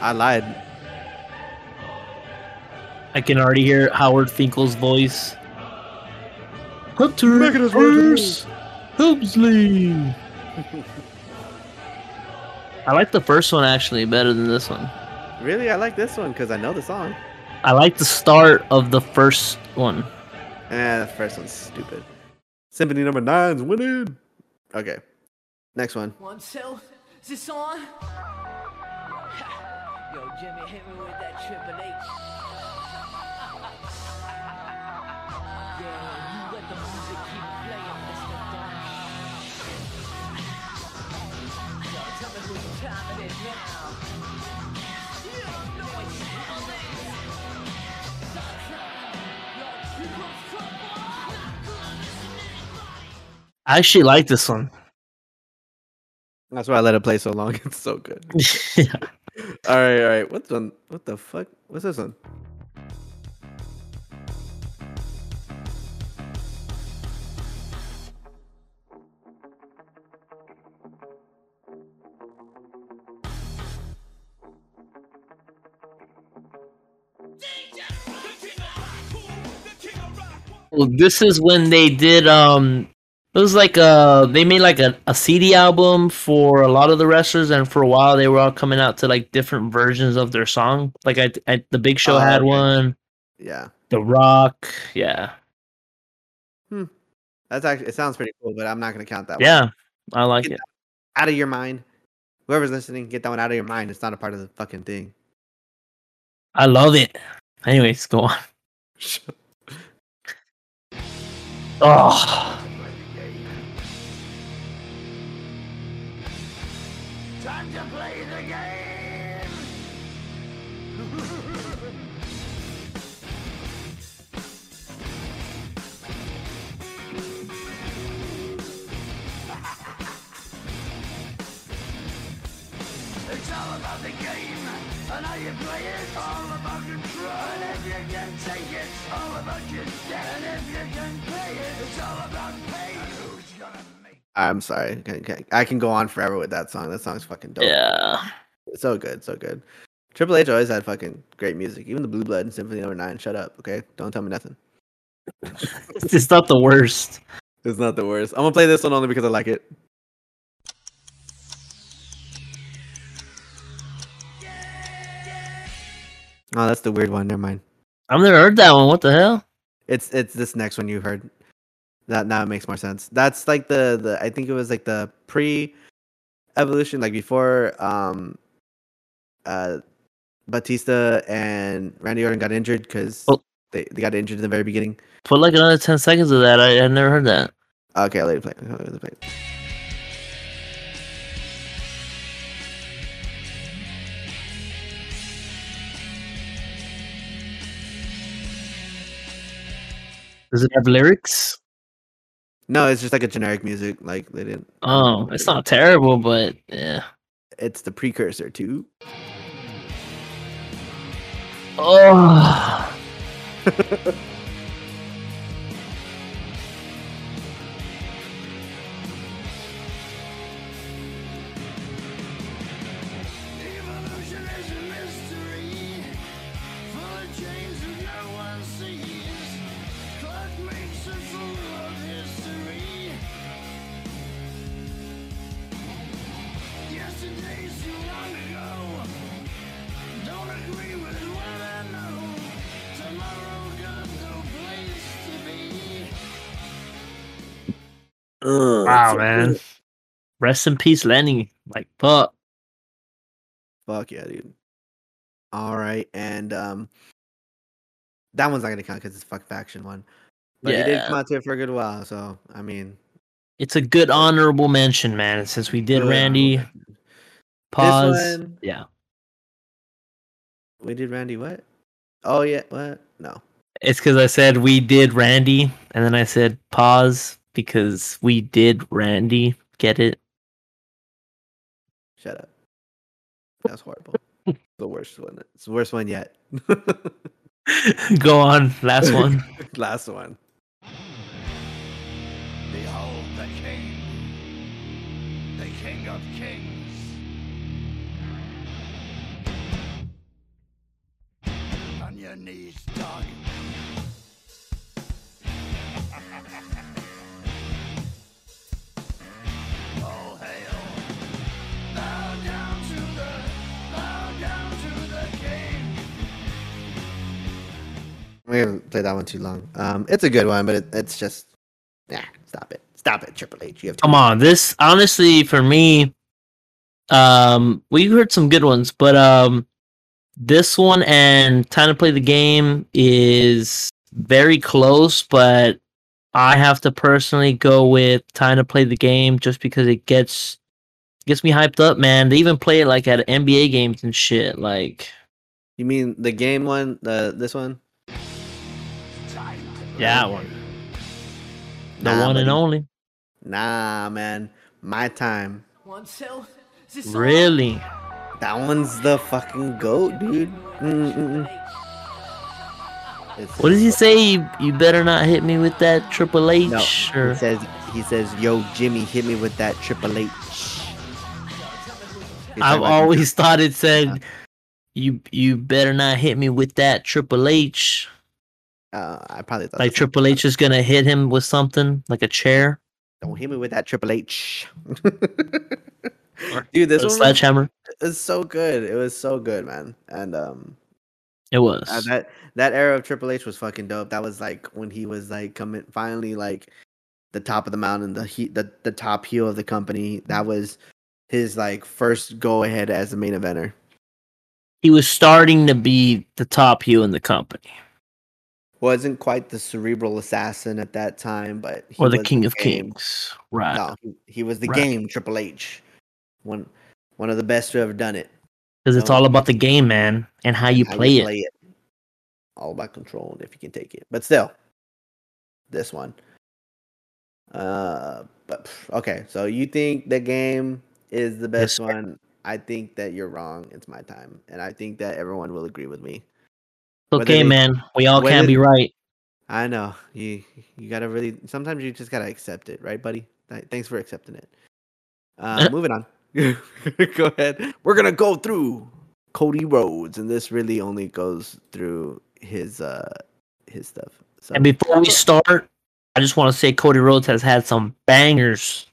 I lied. I can already hear Howard Finkel's voice. Hunter Making to the Bruce Helmsley. [LAUGHS] I like the first one actually better than this one. Really, I like this one because I know the song. I like the start of the first one. Eh, the first one's stupid. Symphony number nine's winning. Okay. Next one. One, two, is this on? [LAUGHS] Yo, Jimmy, hit me with that Triple H. I actually like this one. That's why I let it play so long. [LAUGHS] It's so good. [LAUGHS] yeah. All right, all right. What's on? What the fuck? What's this one? Well, this is when they did um it was like uh they made like a, a CD album for a lot of the wrestlers and for a while they were all coming out to like different versions of their song. Like I, I the Big Show Oh, had okay. one, Yeah, The Rock, yeah. Hmm. that's actually it sounds pretty cool, but I'm not gonna count that. one. Yeah. I like Get it. out of your mind. Whoever's listening, get that one out of your mind. It's not a part of the fucking thing. I love it. Anyways, go on. [LAUGHS] Oh and how you play it. All about control. And if you can take it, all about your debt. And if you can pay it, it's all about pay. And who's gonna make I'm sorry. Can- can- I can go on forever with that song. That song's fucking dope. yeah. So good, so good. Triple H always had fucking great music. Even the Blue Blood and Symphony Number Nine. Shut up, okay? Don't tell me nothing. [LAUGHS] It's not the worst. It's not the worst. I'm gonna play this one only because I like it. Oh, that's the weird one. Never mind. I've never heard that one. What the hell? It's it's this next one you heard. That now it makes more sense. That's like the the I think it was like the pre evolution, like before um uh Batista and Randy Orton got injured because Oh. they, they got injured in the very beginning. Put like another ten seconds of that. I I never heard that. Okay, I'll let you play. I'll let you play. Does it have lyrics? No, it's just like a generic music. Like they didn't. Oh, it's not terrible, but yeah. It's the precursor to. Oh, [LAUGHS] wow, man. Rest in peace, Lemmy. Like, fuck. Fuck yeah, dude. All right, and um, that one's not gonna count because it's fuck faction one. But he did come out to it for a good while, so I mean, It's a good honorable mention, man. Since we did good Randy, pause. One, Yeah. we did Randy. What? Oh yeah, what? No. It's because I said we did Randy, and then I said pause because we did Randy. Get it? Shut up. That's horrible. the worst one. It's the worst one yet. [LAUGHS] Go on. Last one. [LAUGHS] Last one. Behold the king, the king of kings. On your knees, dog. We haven't played that one too long. Um, it's a good one, but it, it's just, nah. Stop it. Stop it, Triple H. You have to. Come on. This honestly, for me, um, we heard some good ones, but um, this one and time to play the game is very close, but I have to personally go with time to play the game just because it gets gets me hyped up, man. They even play it like at NBA games and shit. Like, You mean the game one? The this one? Time to yeah, play. one, the Nah, one and buddy. only. Nah, man. My time. One, two, this is Really? That one's the fucking goat, dude. What does he say? You, you better not hit me with that Triple H. No, or... he says he says, "Yo, Jimmy, hit me with that Triple H." He's talking I've always thought it said, Yeah. "You you better not hit me with that Triple H." Uh, I probably thought Like Triple. H is gonna hit him with something like a chair Don't hit me with that Triple H. [LAUGHS] Dude, this one was, sledgehammer. It was so good. It was so good, man. And um, It was. uh, that that era of Triple H was fucking dope. That was like when he was like coming finally like the top of the mountain, the he the, the top heel of the company. That was his like first go ahead as the main eventer. he was starting to be the top heel in the company, Wasn't quite the cerebral assassin at that time, but he or the King of game. Kings. Right. No, he, he was the Right. game Triple H. One one of the best to ever done it. Because it's all about the game, man, and how you how play it. All about control and if you can take it. But still, this one. Uh, but okay. So you think the game is the best sir. one? I think that you're wrong. It's my time, and I think that everyone will agree with me. Okay, they- man. We all can't be right. I know you. You gotta really. Sometimes you just gotta accept it, right, buddy? Th- Thanks for accepting it. Uh, [LAUGHS] moving on. [LAUGHS] go ahead. We're gonna go through Cody Rhodes, and this really only goes through his uh his stuff. So And before we start, I just want to say Cody Rhodes has had some bangers.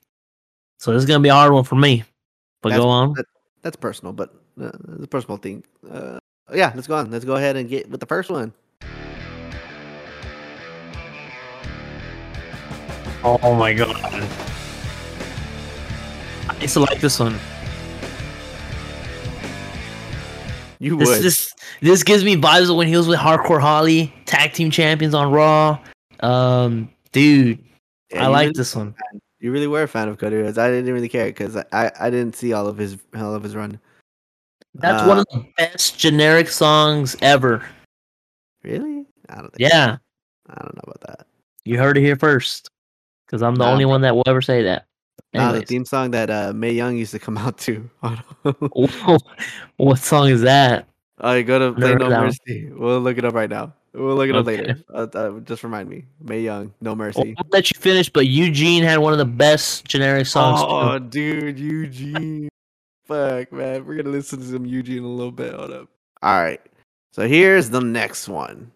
So this is gonna be a hard one for me. But That's- go on. that- that's personal, but uh, it's a personal thing. Uh, yeah, let's go on. Let's go ahead and get with the first one. Oh my god. I used to like this one. You This would. this this gives me vibes of when he was with Hardcore Holly, tag team champions on Raw. Um, dude, Yeah, I like really- this one. You really were a fan of Cody Rhodes. I didn't really care because I, I I didn't see all of his all of his run. That's one Uh, of the best generic songs ever. Really? I don't think. Yeah, I don't know about that. you heard it here first. Because I'm the Nah, only one that will ever say that. Nah, the theme song that uh, Mae Young used to come out to. [LAUGHS] [LAUGHS] what song is that? I you go to play No. Mercy. We'll look it up right now. We'll look it up Okay. later. Uh, uh, just remind me. Mae Young, No Mercy. I'll let you finish, but Eugene had one of the best generic songs. Oh, too. dude, Eugene. Fuck, man. We're gonna listen to some Eugene in a little bit. Hold up. All right. So here's the next one.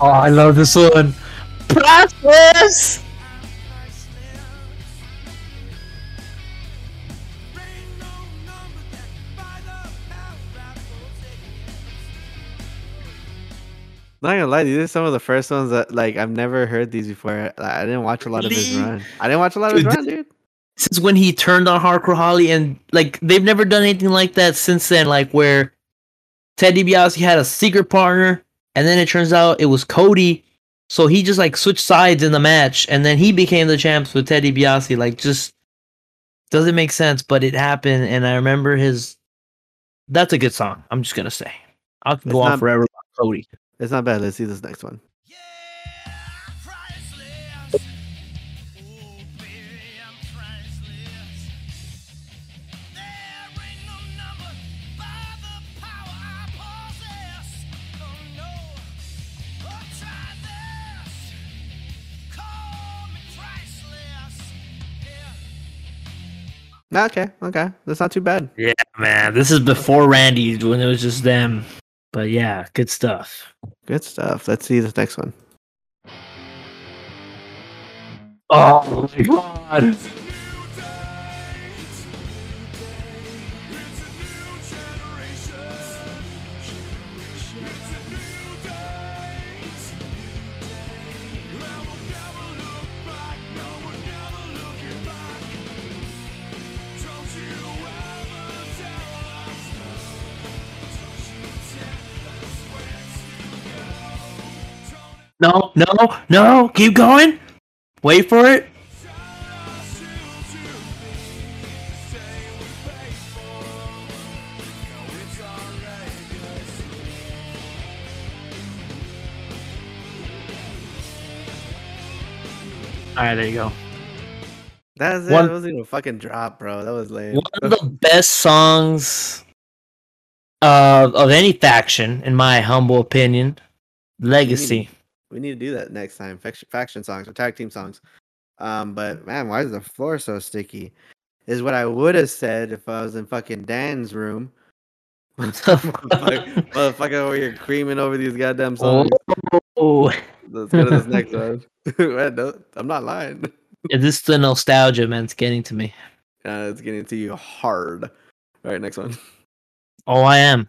Oh, I love this one. Priceless. Not gonna lie, these are some of the first ones that like I've never heard these before. Like, I didn't watch a lot of his run. I didn't watch a lot of his Dude, run, dude. This is when he turned on Hardcore Holly, and like they've never done anything like that since then. Like where Ted DiBiase had a secret partner, and then it turns out it was Cody. So he just like switched sides in the match, and then he became the champs with Ted DiBiase. Like just doesn't make sense, but it happened, and I remember his. That's a good song. I'm just gonna say. I'll It's go on not- forever about Cody. It's not bad. Let's see this next one. Okay, okay, that's not too bad. Yeah, man. This is before Randy when it was just them. But yeah, good stuff. Good stuff. Let's see this next one. Oh my god. No, no, no. Keep going. Wait for it. All right, there you go. That's it. One- That wasn't even a fucking drop, bro. That was lame. One of the best songs uh, of any faction, in my humble opinion. Legacy. We need to do that next time. Faction, faction songs or tag team songs. Um, but man, why is the floor so sticky? Is what I would have said if I was in fucking Dan's room. Motherfucker [LAUGHS] motherfucker over here creaming over these goddamn songs. oh, Let's go to this next [LAUGHS] one. [LAUGHS] No, I'm not lying. yeah, this is the nostalgia, man. It's getting to me. Uh, it's getting to you hard. All right, next one. Oh, I am.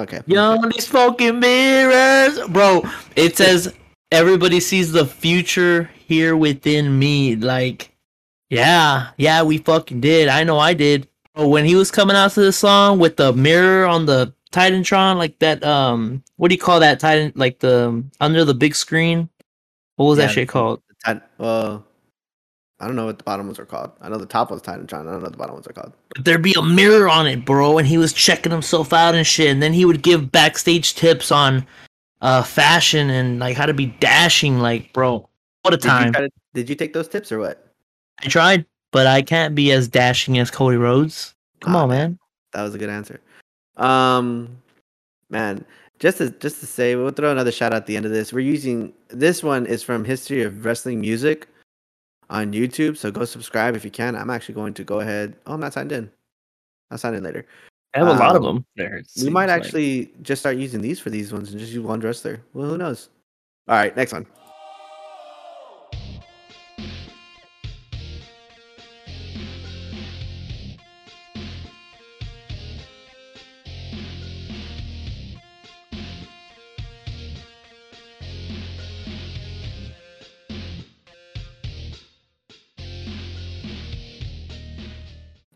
Okay. Young these smoking mirrors, bro. It says everybody sees the future here within me. Like, yeah, yeah, we fucking did. I know I did. Bro, when he was coming out to the song with the mirror on the Titantron, like that, um, what do you call that Titan? Like the under the big screen. What was Yeah, that shit called? Tit- well, I don't know what the bottom ones are called. I know the top one's Titantron. I don't know what the bottom ones are called. But There'd be a mirror on it, bro, and he was checking himself out and shit. And then he would give backstage tips on uh fashion and like how to be dashing. Like, bro, what a Did you, time! try to- did you take those tips or what? I tried, but I can't be as dashing as Cody Rhodes. Come Ah, on, man. That was a good answer. Um, man, just to just to say, we'll throw another shout out at the end of this. We're using this one is from History of Wrestling Music on YouTube, so go subscribe if you can. I'm actually going to go ahead. Oh, I'm not signed in. I'll sign in later. I have a lot of Um, them there. We might seems like. actually just start using these for these ones and just use one wrestler. Well, who knows? All right, next one.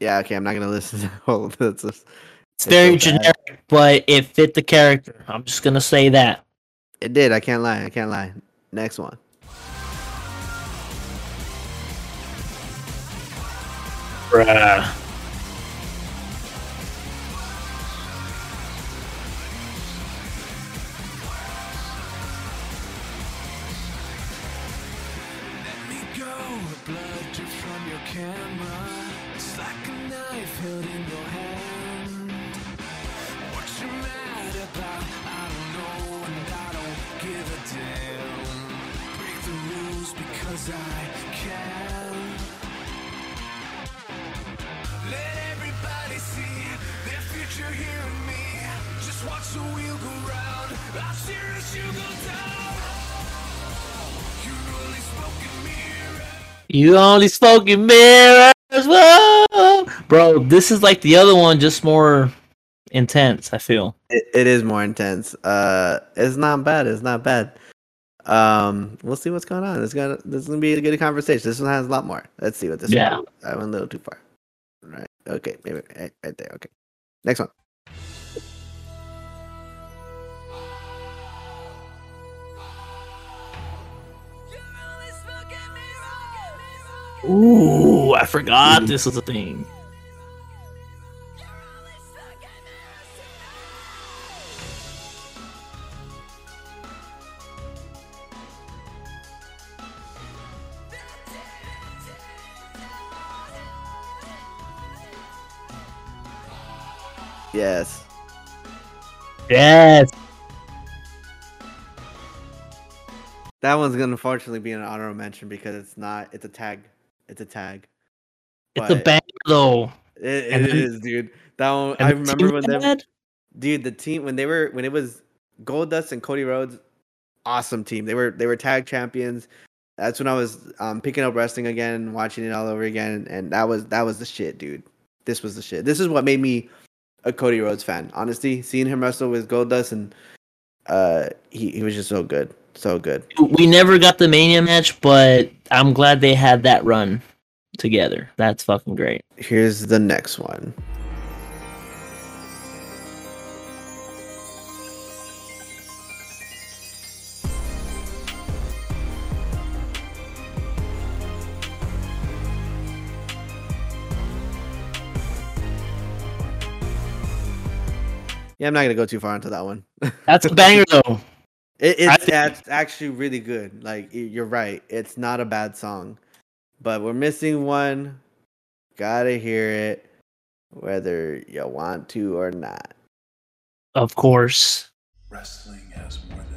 Yeah, okay, I'm not gonna listen to [LAUGHS] all of this. It's It's very so generic, but it fit the character. I'm just gonna say that. It did. I can't lie. I can't lie. Next one. Bruh. You only smoking mirrors. Whoa! Bro, this is like the other one, just more intense, I feel. It, it is more intense. Uh, it's not bad. It's not bad. Um, we'll see what's going on. It's gonna this is gonna be a good conversation. This one has a lot more. Let's see what this. Yeah. One, I went a little too far. Right. Okay. Maybe right, right there. Okay. Next one. Ooh, I forgot this was a thing. Yes. Yes. That one's gonna unfortunately be an honorable mention because it's not. It's a tag. It's a tag. It's a banger though. It, it then- is, dude. That one. I remember when they, had? dude, the team when they were when it was Goldust and Cody Rhodes, awesome team. They were they were tag champions. That's when I was um, picking up wrestling again, watching it all over again, and that was that was the shit, dude. This was the shit. This is what made me a Cody Rhodes fan. Honestly, seeing him wrestle with Goldust and uh, he he was just so good, so good. We never got the Mania match, but I'm glad they had that run together. That's fucking great. Here's the next one. Yeah, I'm not gonna go too far into that one. [LAUGHS] That's a banger though. It, it's, think- yeah, actually really good. Like you're right, it's not a bad song, but we're missing one. Gotta hear it, whether you want to or not. Of course. Wrestling has more than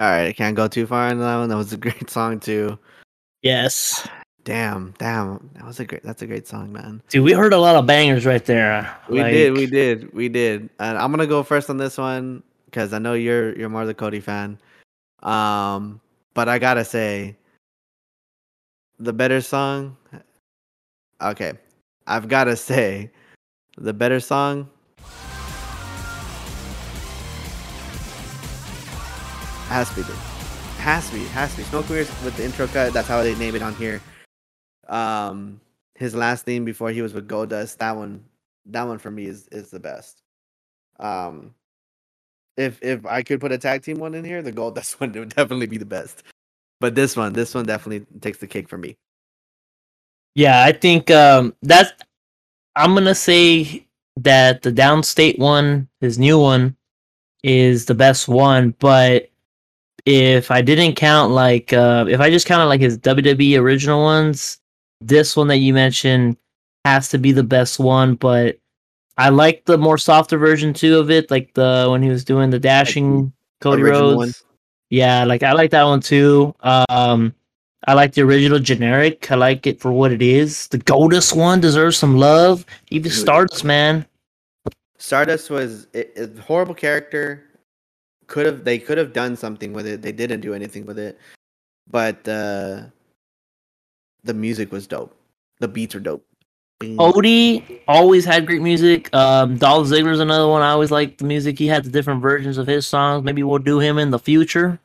All right, I can't go too far into that one. That was a [LAUGHS] great song too. Yes. Damn, damn, that was a great. That's a great song, man. Dude, we heard a lot of bangers right there. We Like, did, we did, we did. And I'm gonna go first on this one because I know you're you're more the Cody fan. Um, but I gotta say, the better song. Okay, I've gotta [LAUGHS] say, the better song. Has to be has to be, has to be. Smoke Mirrors with the intro cut. That's how they name it on here. Um, his last theme before he was with Goldust. That one, that one for me is is the best. Um, if if I could put a tag team one in here, the Goldust [LAUGHS] one would definitely be the best. But this one, this one definitely takes the cake for me. Yeah, I think um that's I'm gonna say that the Downstait one, his new one, is the best one, but if I didn't count like uh if I just counted like his WWE original ones, this one that you mentioned has to be the best one, but I like the more softer version too of it, like the when he was doing the dashing Cody original Rhodes. one? Yeah, like I like that one too. Um I like the original generic. I like it for what it is. The Goldust one deserves some love. Even. Stardust, man. Stardust was a horrible character. Could have they could have done something with it. They didn't do anything with it, but uh, the music was dope. The beats were dope. Odie always had great music. Um, Dolph Ziggler's another one. I always liked the music. He had the different versions of his songs. Maybe we'll do him in the future.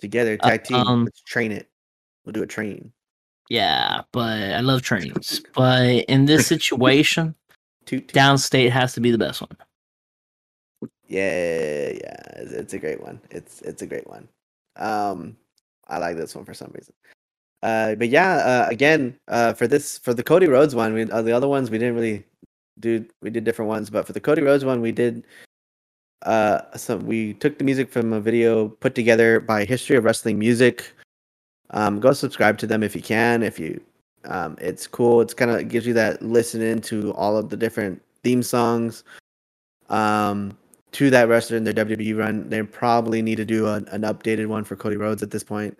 together tag team. um, Let's train it. We'll do a train. Yeah, but I love trains. But in this [LAUGHS] situation, Toot, toot. Downstait has to be the best one. Yeah, yeah, it's, it's a great one. It's it's a great one. Um, I like this one for some reason. Uh, but yeah, uh, again, uh, for this for the Cody Rhodes one, we uh, the other ones we didn't really do. We did different ones, but for the Cody Rhodes one, we did. Uh, some we took the music from a video put together by History of Wrestling Music. Um, go subscribe to them if you can. If you, um, it's cool. It's kind of gives you that listen into all of the different theme songs. Um, to that wrestler in their WWE run. They probably need to do an updated one for Cody Rhodes at this point.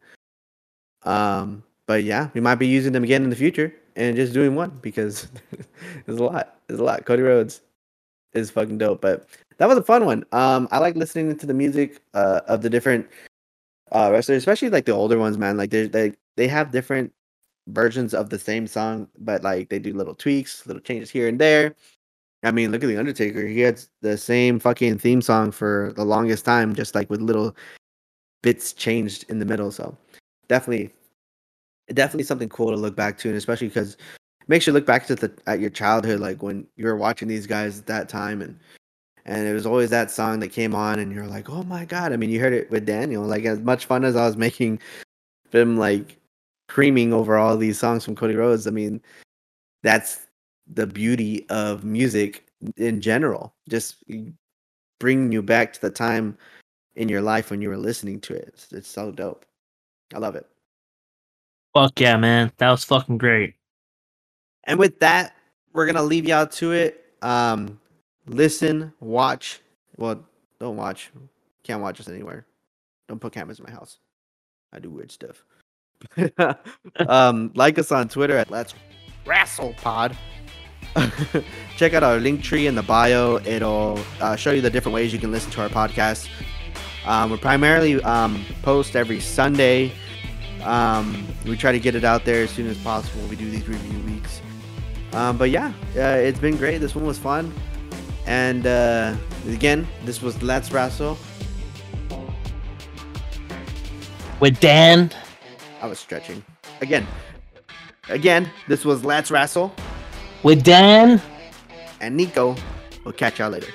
Um, but yeah, we might be using them again in the future and just doing one because [LAUGHS] there's a lot. There's a lot. Cody Rhodes is fucking dope. But that was a fun one. Um, I like listening to the music uh, of the different uh, wrestlers, especially like the older ones, man. Like they they they have different versions of the same song, but like they do little tweaks, little changes here and there. I mean, look at the Undertaker. He had the same fucking theme song for the longest time, just like with little bits changed in the middle. So definitely, definitely something cool to look back to, and especially because it makes you look back to the at your childhood, like when you were watching these guys at that time, and and it was always that song that came on, and you're like, oh my god! I mean, you heard it with Daniel. Like as much fun as I was making him like creaming over all these songs from Cody Rhodes. I mean, that's the beauty of music in general. Just bringing you back to the time in your life when you were listening to it. It's, it's so dope. I love it. Fuck yeah, man. That was fucking great. And with that, we're gonna leave y'all to it. Um, listen, watch. Well, don't watch. Can't watch us anywhere. Don't put cameras in my house. I do weird stuff. [LAUGHS] um, like us on Twitter at Let's Rassle Pod. [LAUGHS] Check out our link tree in the bio. It'll uh, show you the different ways you can listen to our podcast. Um, we primarily um, post every Sunday. Um, we try to get it out there as soon as possible. We do these review weeks. Um, but yeah, uh, it's been great. This one was fun. And uh, again, this was Let's Rassle. With Dan. I was stretching. Again, again, this was Let's Rassle. With Dan. And Niko. We'll catch y'all later.